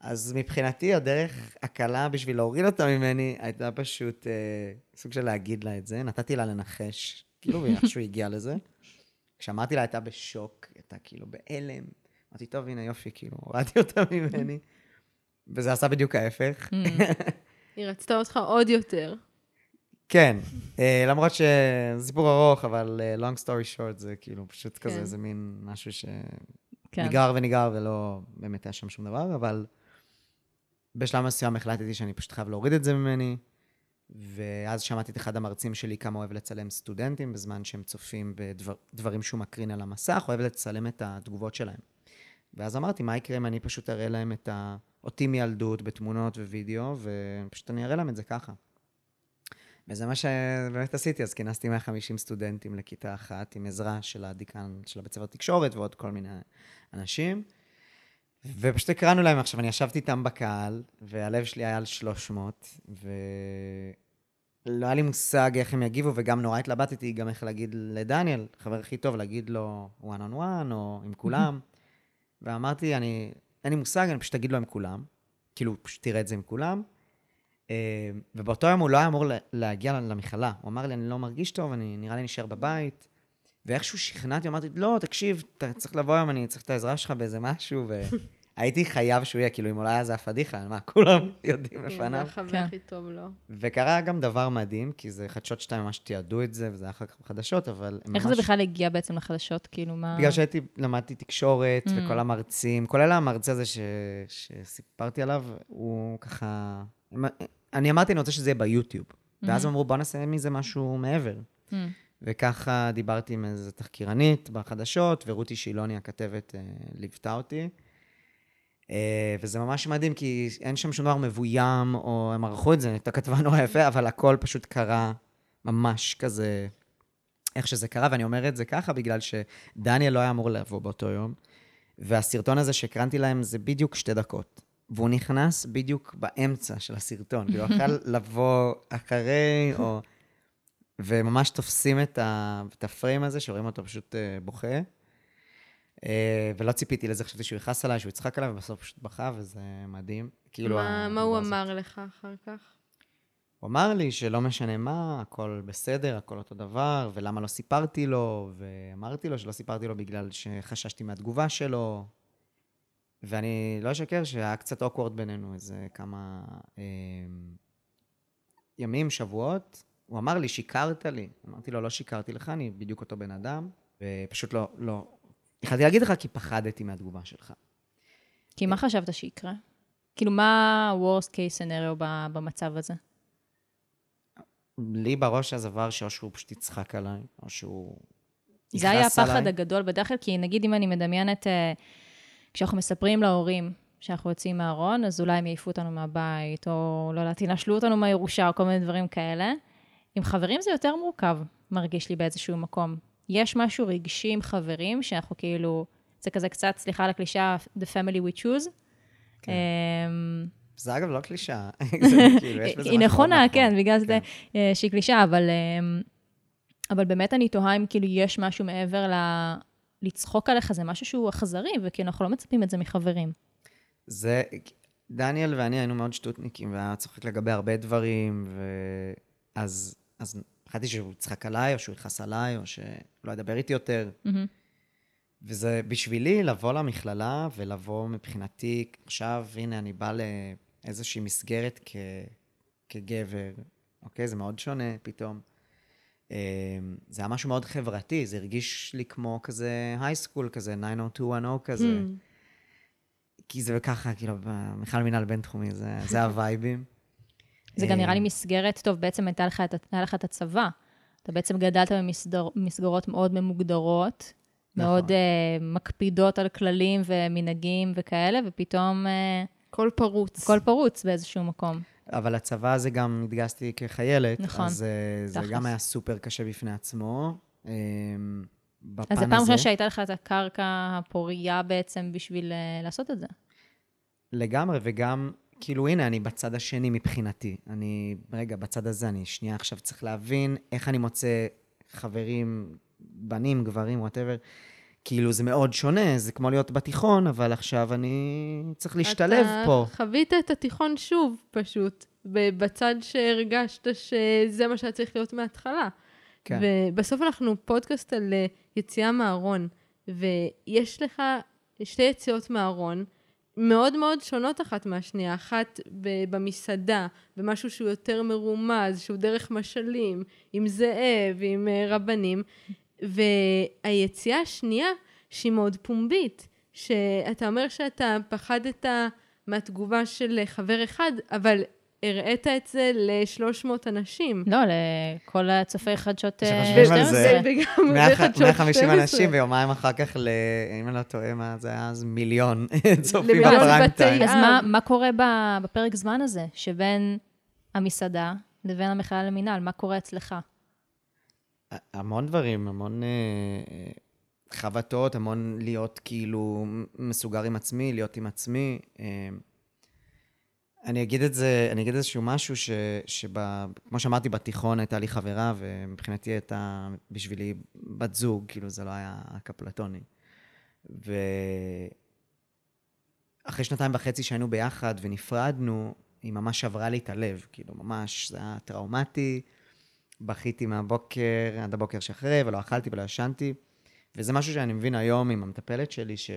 אז מבחינתי, הדרך הקלה בשביל להוריד אותה ממני, הייתה פשוט אה, סוג של להגיד לה את זה. נתתי לה לנחש, כאילו, והיא איכשהו הגיעה לזה. כשאמרתי לה, הייתה בשוק, הייתה כאילו בהלם. אמרתי, טוב, הנה יופי, כאילו, הורדתי אותה ממני. וזה עשה בדיוק ההפך. Mm. היא רצתה אותך עוד יותר. כן, אה, למרות שזה סיפור ארוך, אבל אה, long story short זה כאילו פשוט כן. כזה, זה מין משהו כן. שניגר וניגר ולא באמת היה שם שום דבר, אבל בשלב מסוים החלטתי שאני פשוט חייב להוריד את זה ממני, ואז שמעתי את אחד המרצים שלי כמה אוהב לצלם סטודנטים בזמן שהם צופים בדברים שהוא מקרין על המסך, אוהב לצלם את התגובות שלהם. ואז אמרתי, מה יקרה אם אני פשוט אראה להם את ה... אותי מילדות בתמונות ווידאו, ופשוט אני אראה להם את זה ככה. וזה מה שבאמת עשיתי, אז כינסתי 150 סטודנטים לכיתה אחת, עם עזרה של הדיקן של הבית ספר תקשורת ועוד כל מיני אנשים. ופשוט הקראנו להם, עכשיו אני ישבתי איתם בקהל, והלב שלי היה על 300, ולא היה לי מושג איך הם יגיבו, וגם נורא התלבטתי גם איך להגיד לדניאל, חבר הכי טוב, להגיד לו one on one, או עם כולם. ואמרתי, אני, אין לי מושג, אני פשוט אגיד לו עם כולם. כאילו, פשוט תראה את זה עם כולם. אה, ובאותו יום הוא לא היה אמור לה- להגיע למכללה. הוא אמר לי, אני לא מרגיש טוב, אני נראה לי נשאר בבית. ואיכשהו שכנעתי, אמרתי, לא, תקשיב, אתה צריך לבוא היום, אני צריך את העזרה שלך באיזה משהו, והייתי חייב שהוא יהיה, כאילו, אם אולי היה זה הפדיחה, מה, כולם יודעים כן, זה לפניו. החבר כן. הכי טוב לו. וקרה גם דבר מדהים, כי זה חדשות שתיים ממש תיעדו את זה, וזה היה אחר כך בחדשות, אבל איך ממש... זה בכלל הגיע בעצם לחדשות? כאילו, מה... בגלל שהייתי, למדתי תקשורת, Mm. וכל המרצים, כולל המרצה הזה ש... שסיפרתי עליו, הוא ככה... אני אמרתי, אני רוצה שזה יהיה ביוטיוב. ואז Mhm. הם אמרו, בוא נעשה מזה משהו מעבר. Mm. וככה דיברתי עם איזו תחקירנית בחדשות, ורותי שילוני, הכתבת, אה, ליוותה אותי. אה, וזה ממש מדהים, כי אין שם שום דבר מבוים, או הם ערכו את זה, הייתה כתבה נורא יפה, אבל הכל פשוט קרה ממש כזה, איך שזה קרה, ואני אומר את זה ככה, בגלל שדניאל לא היה אמור לבוא באותו יום, והסרטון הזה שהקרנתי להם זה בדיוק שתי דקות. והוא נכנס בדיוק באמצע של הסרטון, כאילו, הוא יכול לבוא אחרי, או... וממש תופסים את, ה... את הפריים הזה, שרואים אותו פשוט uh, בוכה. Uh, ולא ציפיתי לזה, חשבתי שהוא יכעס עליי, שהוא יצחק עליי, ובסוף פשוט בכה, וזה מדהים. כאילו, מה- הוא הזאת. אמר לך אחר כך? הוא אמר לי שלא משנה מה, הכל בסדר, הכל אותו דבר, ולמה לא סיפרתי לו, ואמרתי לו שלא סיפרתי לו בגלל שחששתי מהתגובה שלו. ואני לא אשקר שהיה קצת אוקוורד בינינו איזה כמה אה, ימים, שבועות. הוא אמר לי, שיקרת לי. אמרתי לו, לא שיקרתי לך, אני בדיוק אותו בן אדם, ופשוט לא, לא יכלתי להגיד לך כי פחדתי מהתגובה שלך. כי מה חשבת שיקרה? כאילו, מה ה-Worst case scenario במצב הזה? לי בראש אז עבר שאו שהוא פשוט יצחק עליי, או שהוא זה היה יכעס הפחד עליי. הגדול בדרך כלל, כי נגיד אם אני מדמיינת, אה, כשאנחנו מספרים להורים שאנחנו יוצאים מהארון, אז אולי הם יעיפו אותנו מהבית, או לא יודעת, ינשלו אותנו מהירושה, או כל מיני דברים כאלה. עם חברים זה יותר מורכב, מרגיש לי באיזשהו מקום. יש משהו רגשי עם חברים, שאנחנו כאילו, זה כזה קצת, סליחה על הקלישאה, The family we choose. כן. אמ, זה אגב לא קלישאה. כאילו, היא נכונה, מאוד כן, נכון. בגלל זה כן. אה, שהיא קלישאה, אבל, אה, אבל באמת אני תוהה אם כאילו יש משהו מעבר ל... לצחוק עליך, זה משהו שהוא אכזרי, וכאילו אנחנו לא מצפים את זה מחברים. זה, דניאל ואני היינו מאוד שטותניקים, והיה צוחק לגבי הרבה דברים, ואז אז פחדתי שהוא יצחק עליי, או שהוא יכעס עליי, או שהוא לא ידבר איתי יותר. מהמם. וזה בשבילי לבוא למכללה ולבוא מבחינתי, עכשיו, הנה, אני בא לאיזושהי מסגרת כ, כגבר, אוקיי? זה מאוד שונה פתאום. אה, זה היה משהו מאוד חברתי, זה הרגיש לי כמו כזה הייסקול כזה, 90210 כזה. Hmm. כי זה ככה, כאילו, בכלל מינהל בינתחומי, זה, זה הווייבים. זה אה, גם נראה לי מסגרת, טוב, בעצם הייתה לך, את- היה לך את הצבא. אתה בעצם גדלת במסגרות מאוד ממוגדרות, נכון. מאוד uh, מקפידות על כללים ומנהגים וכאלה, ופתאום uh, הכל פרוץ. הכל פרוץ באיזשהו מקום. אבל הצבא הזה גם התגייסתי כחיילת, נכון, אז אה, זה. גם היה סופר קשה בפני עצמו. אה, בפן אז זו פעם ראשונה שהייתה לך את הקרקע הפורייה בעצם בשביל uh, לעשות את זה. לגמרי, וגם, כאילו, הנה, אני בצד השני מבחינתי. אני, רגע, בצד הזה, אני שנייה עכשיו צריך להבין איך אני מוצא חברים, בנים, גברים, whatever. כאילו, זה מאוד שונה, זה כמו להיות בתיכון, אבל עכשיו אני צריך להשתלב פה. אתה חווית את התיכון שוב, פשוט, בצד שהרגשת שזה מה שהיה צריך להיות מההתחלה. כן. ובסוף אנחנו פודקאסט על אה, יציאה מהארון, ויש לך שתי יציאות מהארון, מאוד מאוד שונות אחת מהשנייה. אחת במסעדה, במשהו שהוא יותר מרומז, שהוא דרך משלים, עם זאב, עם אה, רבנים, והיציאה השנייה, שהיא מאוד פומבית, שאתה אומר שאתה פחדת מהתגובה של חבר אחד, אבל הראית את זה ל-300 אנשים. לא, לכל הצופי חדשות אה, שחושבים על 12. זה. וגם מאה- בחדשות 150 12. אנשים, ויומיים אחר כך, ל... אם אני לא טועה, מה זה היה אז? מיליון צופים בפריים טיים. אז מה, מה קורה בפרק זמן הזה, שבין המסעדה לבין המכללה למינהל? מה קורה אצלך? המון דברים, המון אה, אה, חבטות, המון להיות כאילו מסוגר עם עצמי, להיות עם עצמי. אני אגיד את זה, אני אגיד איזשהו משהו ש, שב... כמו שאמרתי, בתיכון הייתה לי חברה, ומבחינתי הייתה בשבילי בת זוג, כאילו זה לא היה רק אפלטוני. ואחרי שנתיים וחצי שהיינו ביחד ונפרדנו, היא ממש שברה לי את הלב, כאילו ממש, זה היה טראומטי. בכיתי מהבוקר עד הבוקר שאחרי, ולא אכלתי ולא ישנתי. וזה משהו שאני מבין היום עם המטפלת שלי, ש...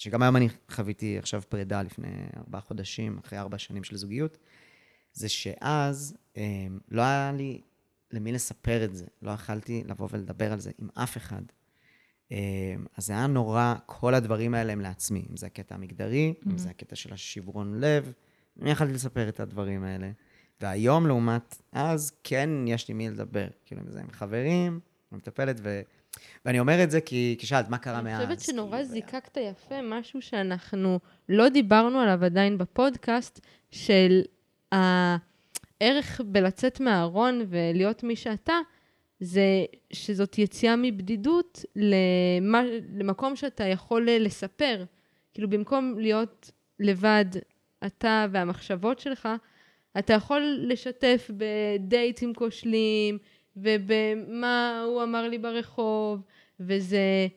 שגם היום אני חוויתי עכשיו פרידה לפני ארבעה חודשים, אחרי ארבע שנים של זוגיות, זה שאז אה, לא היה לי למי לספר את זה. לא יכלתי לבוא ולדבר על זה עם אף אחד. אה, אז זה היה נורא, כל הדברים האלה הם לעצמי. אם זה הקטע המגדרי, אם זה הקטע של השברון לב, אני יכלתי לספר את הדברים האלה. והיום, לעומת אז, כן יש לי מי לדבר. כאילו, אם זה עם חברים, עם מטפלת, ו... ואני אומר את זה כי, כי שאלת, מה קרה מאז? אני חושבת שנורא כאילו, זיקקת יפה משהו שאנחנו לא דיברנו עליו עדיין בפודקאסט, של הערך בלצאת מהארון ולהיות מי שאתה, זה שזאת יציאה מבדידות למה, למקום שאתה יכול לספר. כאילו, במקום להיות לבד, אתה והמחשבות שלך, אתה יכול לשתף בדייטים כושלים, ובמה הוא אמר לי ברחוב, וזה,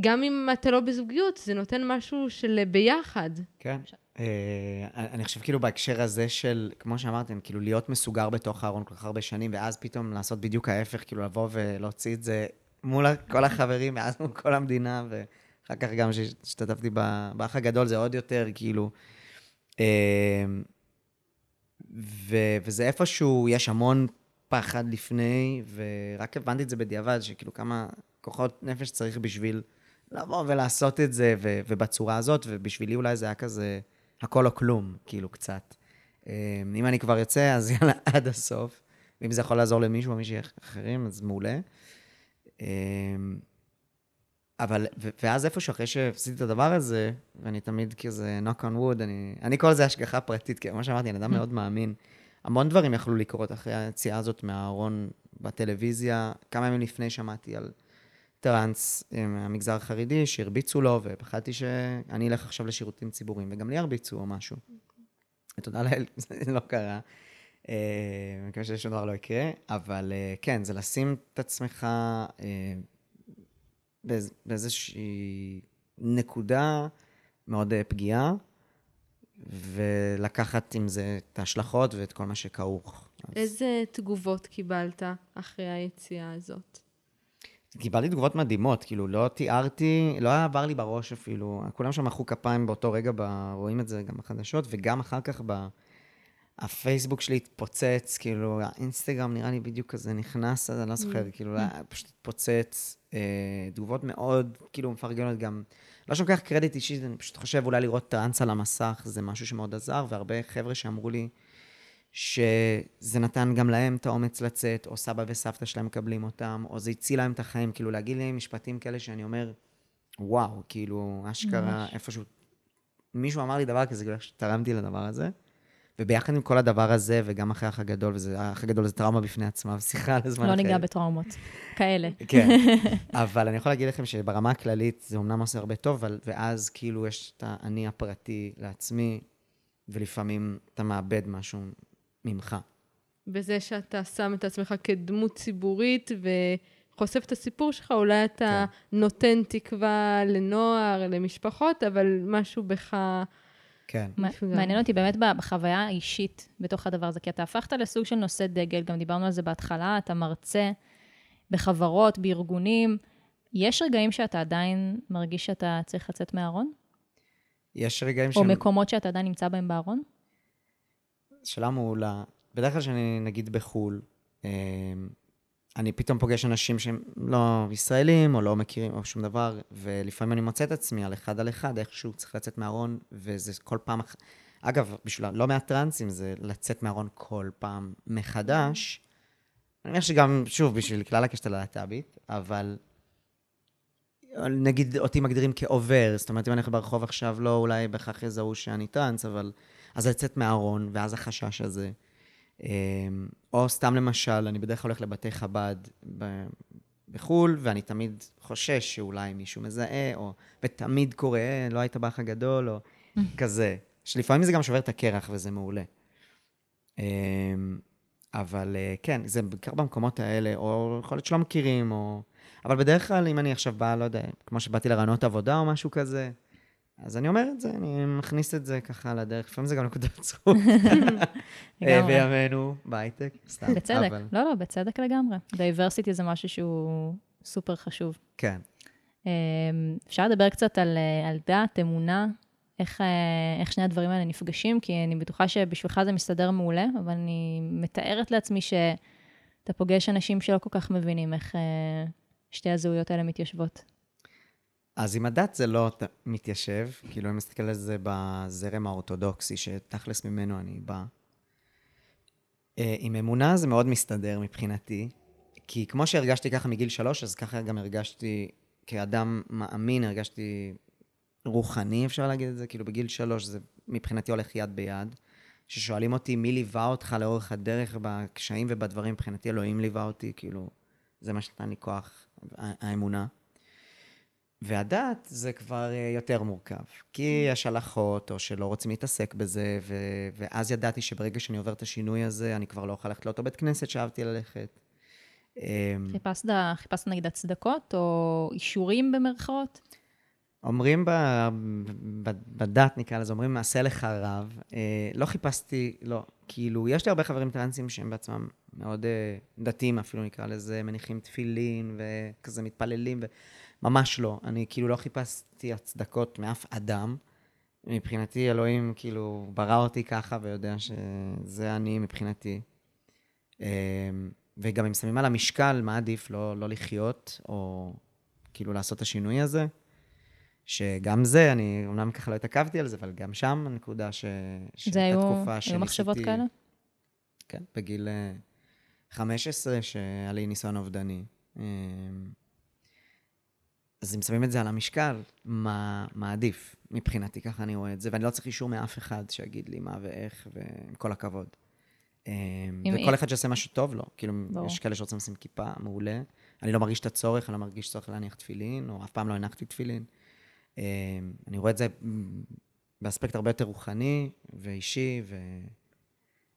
גם אם אתה לא בזוגיות, זה נותן משהו של ביחד. כן. אה, אני חושב כאילו בהקשר הזה של, כמו שאמרתם, כאילו להיות מסוגר בתוך הארון כל כך הרבה שנים, ואז פתאום לעשות בדיוק ההפך, כאילו לבוא ולהוציא את זה מול כל החברים, ואז מול כל המדינה, ואחר כך גם כשהשתתפתי באח הגדול, זה עוד יותר, כאילו... אה, ו- וזה איפשהו, יש המון פחד לפני, ורק הבנתי את זה בדיעבד, שכאילו כמה כוחות נפש צריך בשביל לבוא ולעשות את זה, ו- ובצורה הזאת, ובשבילי אולי זה היה כזה הכל או כלום, כאילו, קצת. אה, אם אני כבר יוצא, אז יאללה, עד הסוף. ואם זה יכול לעזור למישהו או מישהי אחרים, אז מעולה. אה, אבל, ואז איפשהו, אחרי שעשיתי את הדבר הזה, ואני תמיד כזה knock on wood, אני, אני קורא לזה השגחה פרטית, כי כמו שאמרתי, אני אדם מאוד מאמין. המון דברים יכלו לקרות אחרי היציאה הזאת מהארון בטלוויזיה. כמה ימים לפני שמעתי על טראנס אה, מהמגזר החרדי, שהרביצו לו, ופחדתי שאני אלך עכשיו לשירותים ציבוריים, וגם לי הרביצו או משהו. תודה לאל, זה לא קרה. אה, אני מקווה ששום דבר לא יקרה, אבל אה, כן, זה לשים את עצמך באיז, באיזושהי נקודה מאוד פגיעה, ולקחת עם זה את ההשלכות ואת כל מה שכרוך. איזה תגובות קיבלת אחרי היציאה הזאת? קיבלתי תגובות מדהימות, כאילו, לא תיארתי, לא עבר לי בראש אפילו, כולם שם מחאו כפיים באותו רגע, ב, רואים את זה גם בחדשות, וגם אחר כך ב... הפייסבוק שלי התפוצץ, כאילו, האינסטגרם נראה לי בדיוק כזה נכנס, אז אני לא זוכר, mm. כאילו, פשוט התפוצץ, אה, תגובות מאוד, כאילו, מפרגנות גם. לא שאני לוקח קרדיט אישי, אני פשוט חושב אולי לראות טראנס על המסך, זה משהו שמאוד עזר, והרבה חבר'ה שאמרו לי שזה נתן גם להם את האומץ לצאת, או סבא וסבתא שלהם מקבלים אותם, או זה הציל להם את החיים, כאילו להגיד לי משפטים כאלה שאני אומר, וואו, כאילו, אשכרה, איפשהו, מישהו אמר לי דבר כזה, כאילו, תרמתי לדבר הזה. וביחד עם כל הדבר הזה, וגם אחרי האח הגדול, וזה, האח הגדול זה טראומה בפני עצמה, ושיחה על הזמן לא ניגע בטראומות כאלה. כן, אבל אני יכול להגיד לכם שברמה הכללית זה אמנם עושה הרבה טוב, אבל, ואז כאילו יש את האני הפרטי לעצמי, ולפעמים אתה מאבד משהו ממך. בזה שאתה שם את עצמך כדמות ציבורית וחושף את הסיפור שלך, אולי אתה כן. נותן תקווה לנוער, למשפחות, אבל משהו בך... כן. מעניין אותי באמת בחוויה האישית בתוך הדבר הזה, כי אתה הפכת לסוג של נושא דגל, גם דיברנו על זה בהתחלה, אתה מרצה בחברות, בארגונים. יש רגעים שאתה עדיין מרגיש שאתה צריך לצאת מהארון? יש רגעים ש... או מקומות שאתה עדיין נמצא בהם בארון? שאלה מעולה. בדרך כלל כשאני נגיד בחו"ל, אמ, אני פתאום פוגש אנשים שהם לא ישראלים, או לא מכירים, או שום דבר, ולפעמים אני מוצא את עצמי על אחד על אחד, איכשהו צריך לצאת מהארון, וזה כל פעם... אגב, בשביל לא מעט טרנסים זה לצאת מהארון כל פעם מחדש. אני מניח שגם, שוב, בשביל כלל הקשת הלהט"בית, אבל נגיד אותי מגדירים כעובר, זאת אומרת, אם אני הולך ברחוב עכשיו, לא אולי בהכרח יזהו שאני טרנס, אבל... אז לצאת מהארון, ואז החשש הזה. אמ, או סתם למשל, אני בדרך כלל הולך לבתי חב"ד בחו"ל, ואני תמיד חושש שאולי מישהו מזהה, או... ותמיד קורה, אה, לא היית באח הגדול, או כזה. שלפעמים זה גם שובר את הקרח, וזה מעולה. אמ, אבל אה, כן, זה בעיקר במקומות האלה, או יכול להיות שלא מכירים, או... אבל בדרך כלל, אם אני עכשיו בא, לא יודע, כמו שבאתי לרעיונות עבודה או משהו כזה, אז אני אומר את זה, אני מכניס את זה ככה לדרך, לפעמים זה גם נקודת זכות. אה, בימינו, בהייטק, סתם. בצדק, לא, לא, בצדק לגמרי. diversity זה משהו שהוא סופר חשוב. כן. אמ, אפשר לדבר קצת על, אה, על דת, אמונה, איך, אה, איך שני הדברים האלה נפגשים, כי אני בטוחה שבשבילך זה מסתדר מעולה, אבל אני מתארת לעצמי שאתה פוגש אנשים שלא כל כך מבינים איך שתי הזהויות האלה מתיישבות. אז עם הדת זה לא מתיישב, כאילו אני מסתכל על זה בזרם האורתודוקסי, שתכלס ממנו אני בא. אה, עם אמונה זה מאוד מסתדר מבחינתי, כי כמו שהרגשתי ככה מגיל שלוש, אז ככה גם הרגשתי כאדם מאמין, הרגשתי רוחני, אפשר להגיד את זה, כאילו בגיל שלוש זה מבחינתי הולך יד ביד. כששואלים אותי מי ליווה אותך לאורך הדרך בקשיים ובדברים, מבחינתי אלוהים ליווה אותי, כאילו, זה מה שנתן לי כוח, האמונה. והדת זה כבר אה, יותר מורכב, כי יש הלכות, או שלא רוצים להתעסק בזה, ו... ואז ידעתי שברגע שאני עובר את השינוי הזה, אני כבר לא אוכל ללכת לאותו בית כנסת שאהבתי ללכת. אמ, חיפשת, חיפשת נגיד הצדקות, או אישורים במרכאות? אומרים ב, ב, בדת, נקרא לזה, אומרים, מעשה לך רב. אה, לא חיפשתי, לא, כאילו, יש לי הרבה חברים טרנסים שהם בעצמם מאוד אה, דתיים אפילו, נקרא לזה, מניחים תפילין וכזה מתפללים. ו... ממש לא. אני כאילו לא חיפשתי הצדקות מאף אדם. מבחינתי, אלוהים כאילו ברא אותי ככה ויודע שזה אני מבחינתי. אמ, וגם אם שמים על המשקל, מה עדיף לא, לא לחיות, או כאילו לעשות את השינוי הזה. שגם זה, אני אומנם ככה לא התעכבתי על זה, אבל גם שם הנקודה ש... זה היו, תקופה היו שניסיתי- מחשבות כאלה? כן, בגיל אה, 15, שהיה לי ניסיון אובדני. אז אם שמים את זה על המשקל, מה, מה עדיף מבחינתי, ככה אני רואה את זה, ואני לא צריך אישור מאף אחד שיגיד לי מה ואיך, ועם כל הכבוד. אם- וכל אחד שיעשה משהו טוב לו, כאילו, ברור. יש כאלה שרוצים לשים כיפה, מעולה. אני לא מרגיש את הצורך, אני לא מרגיש צורך להניח תפילין, או אף פעם לא הנחתי תפילין. אה, אני רואה את זה באספקט הרבה יותר רוחני ואישי,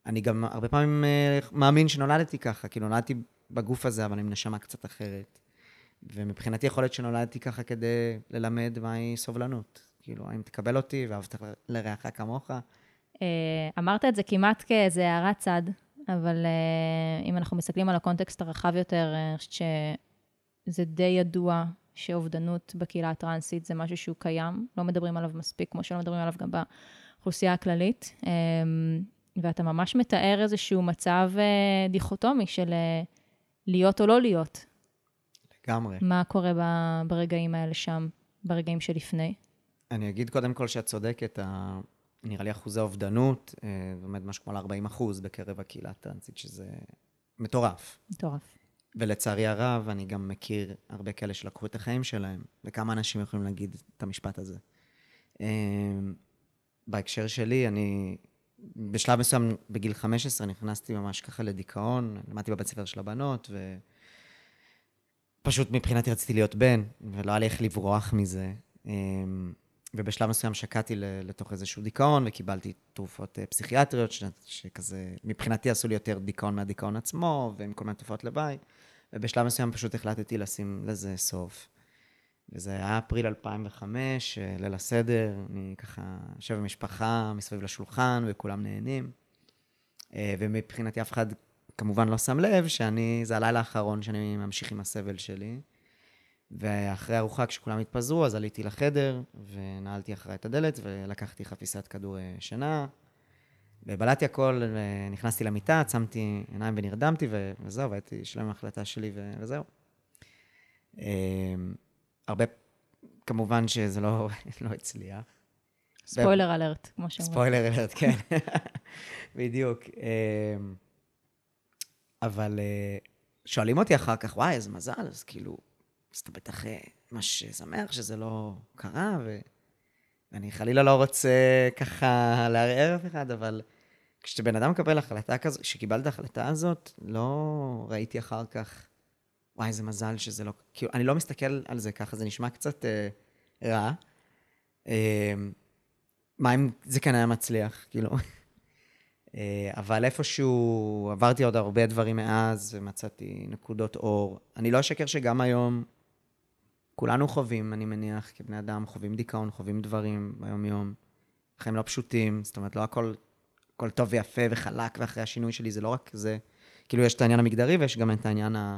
ואני גם הרבה פעמים אה, מאמין שנולדתי ככה, כי נולדתי בגוף הזה, אבל עם נשמה קצת אחרת. ומבחינתי יכול להיות שנולדתי ככה כדי ללמד מהי סובלנות. כאילו, האם תקבל אותי ואהבת לרעך כמוך? אה, אמרת את זה כמעט כאיזה הערת צד, אבל אה, אם אנחנו מסתכלים על הקונטקסט הרחב יותר, אה, אני חושבת שזה די ידוע שאובדנות בקהילה הטרנסית זה משהו שהוא קיים, לא מדברים עליו מספיק, כמו שלא מדברים עליו גם באוכלוסייה הכללית. ואתה ממש מתאר איזשהו מצב דיכוטומי של להיות או לא להיות. לגמרי. מה קורה ב- ברגעים האלה שם, ברגעים שלפני? אני אגיד קודם כל שאת צודקת, ה... נראה לי אחוזי אובדנות, אה, עומד משהו כמו על 40 אחוז בקרב הקהילה הטרנסית, שזה מטורף. מטורף. ולצערי הרב, אני גם מכיר הרבה כאלה שלקחו את החיים שלהם, וכמה אנשים יכולים להגיד את המשפט הזה. אה, בהקשר שלי, אני בשלב מסוים, בגיל 15, נכנסתי ממש ככה לדיכאון, למדתי בבית ספר של הבנות, ו... פשוט מבחינתי רציתי להיות בן, ולא היה לי איך לברוח מזה. אמ, ובשלב מסוים שקעתי לתוך איזשהו דיכאון, וקיבלתי תרופות אה, פסיכיאטריות, שכזה, מבחינתי עשו לי יותר דיכאון מהדיכאון עצמו, ועם כל מיני תופעות לוואי. ובשלב מסוים פשוט החלטתי לשים לזה סוף. וזה היה אפריל 2005, אה, ליל הסדר, אני ככה יושב עם משפחה מסביב לשולחן, וכולם נהנים. אה, ומבחינתי אף אחד כמובן לא שם לב שאני, זה הלילה האחרון שאני ממשיך עם הסבל שלי. ואחרי ארוחה, כשכולם התפזרו, אז עליתי לחדר, ונעלתי אחריי את הדלת, ולקחתי חפיסת כדור אה, שינה, ובלעתי הכל, ונכנסתי למיטה, עצמתי עיניים ונרדמתי, וזהו, והייתי שלם עם ההחלטה שלי, וזהו. אה, הרבה, כמובן שזה לא, לא הצליח. ספוילר אלרט, כמו שאומרים. ספוילר אלרט, כן. בדיוק. אבל אה, שואלים אותי אחר כך, וואי, איזה מזל, אז כאילו, אז אתה בטח אה, ממש שמח שזה לא קרה, ו... ואני חלילה לא רוצה ככה לערער אף אחד, אבל כשבן אדם מקבל החלטה כזאת, כשקיבלת את ההחלטה הזאת, לא ראיתי אחר כך, וואי, איזה מזל שזה לא... כאילו, אני לא מסתכל על זה ככה, זה נשמע קצת אה, רע. אה, מה אם זה כן היה מצליח, כאילו. אה, אבל איפשהו עברתי עוד הרבה דברים מאז, ומצאתי נקודות אור. אני לא אשקר שגם היום כולנו חווים, אני מניח, כבני אדם, חווים דיכאון, חווים דברים ביום-יום. חיים לא פשוטים, זאת אומרת, לא הכל, הכל טוב ויפה וחלק, ואחרי השינוי שלי זה לא רק זה. כאילו, יש את העניין המגדרי ויש גם את העניין ה...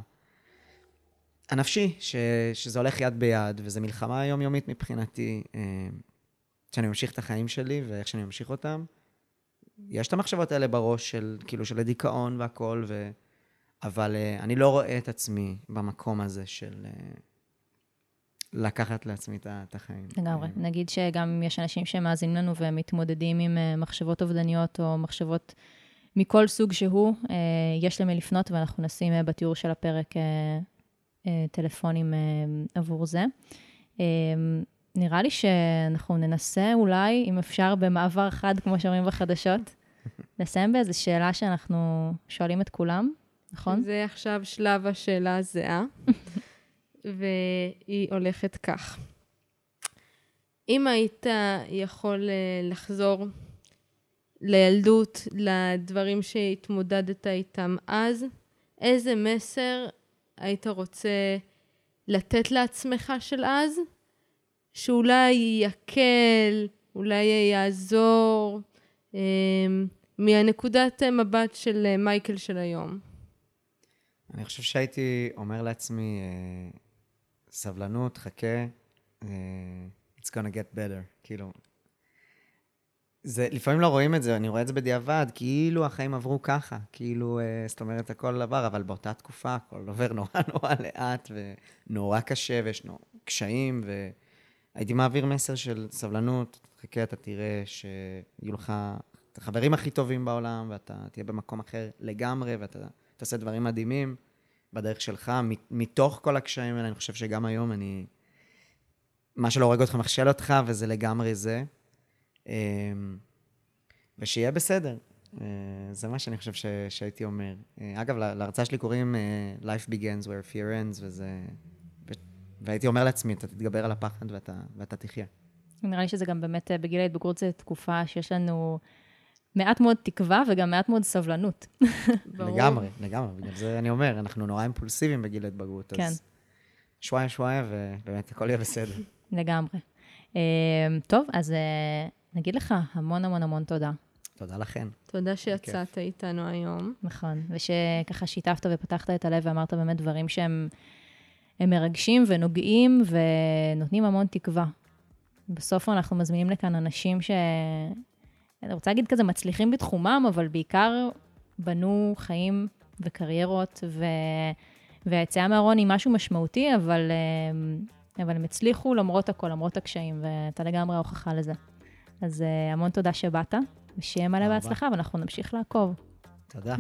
הנפשי, ש, שזה הולך יד ביד, וזו מלחמה יומיומית מבחינתי, אה, שאני ממשיך את החיים שלי ואיך שאני ממשיך אותם. יש את המחשבות האלה בראש של, כאילו, של הדיכאון והכל, ו... אבל uh, אני לא רואה את עצמי במקום הזה של uh, לקחת לעצמי את החיים. לגמרי. אה, נגיד שגם אם יש אנשים שמאזינים לנו ומתמודדים עם אה, מחשבות אובדניות או מחשבות מכל סוג שהוא, אה, יש למי לפנות, ואנחנו נשים אה, בתיאור של הפרק אה, אה, טלפונים אה, עבור זה. אה, נראה לי שאנחנו ננסה אולי, אם אפשר, במעבר חד, כמו שאומרים בחדשות, לסיים באיזו שאלה שאנחנו שואלים את כולם, נכון? זה עכשיו שלב השאלה הזהה, והיא הולכת כך. אם היית יכול אה, לחזור לילדות, לדברים שהתמודדת איתם אז, איזה מסר היית רוצה לתת לעצמך של אז, שאולי יקל, אולי יעזור, אה, מהנקודת מבט של אה, מייקל של היום? אני חושב שהייתי אומר לעצמי, אה, סבלנות, חכה, אה, it's gonna get better, כאילו. זה, לפעמים לא רואים את זה, אני רואה את זה בדיעבד, כאילו החיים עברו ככה, כאילו, אה, זאת אומרת, הכל עבר, אבל באותה תקופה הכל עובר נורא נורא לאט ונורא קשה, ויש קשיים, הייתי מעביר מסר של סבלנות, חכה, אתה תראה שיהיו לך את החברים הכי טובים בעולם, ואתה תהיה במקום אחר לגמרי, ואתה תעשה דברים מדהימים בדרך שלך. מתוך כל הקשיים האלה, אני חושב שגם היום אני... מה שלא הורג אותך מכשיל אותך, וזה לגמרי זה. אמ, ושיהיה בסדר. אה, זה מה שאני חושב ש... שהייתי אומר. אה, אגב, לה- להרצאה שלי קוראים אה, Life Begins where fear ends, וזה... והייתי אומר לעצמי, אתה תתגבר על הפחד ואתה, ואתה תחיה. נראה לי שזה גם באמת, אה, בגיל ההתבגרות זו תקופה שיש לנו מעט מאוד תקווה וגם מעט מאוד סבלנות. לגמרי, לגמרי. בגלל זה אני אומר, אנחנו נורא אימפולסיביים בגיל ההתבגרות. כן. אז שוואיה שוואיה, ובאמת הכל יהיה בסדר. לגמרי. אה, טוב, אז אה, נגיד לך המון המון המון תודה. תודה לכן. תודה שיצאת איתנו היום. נכון, ושככה שיתפת ופתחת את הלב ואמרת באמת דברים שהם הם מרגשים ונוגעים ונותנים המון תקווה. בסוף אנחנו מזמינים לכאן אנשים ש... אני רוצה להגיד כזה מצליחים בתחומם, אבל בעיקר בנו חיים וקריירות, ו... והיציאה מהארון היא משהו משמעותי, אבל, אה, אבל הם הצליחו למרות הכל, למרות הקשיים, ואתה לגמרי ההוכחה לזה. אז אה, המון תודה שבאת, ושיהיה מלא. בהצלחה, ואנחנו נמשיך לעקוב. תודה.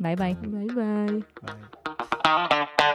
ביי ביי. ביי ביי. ביי.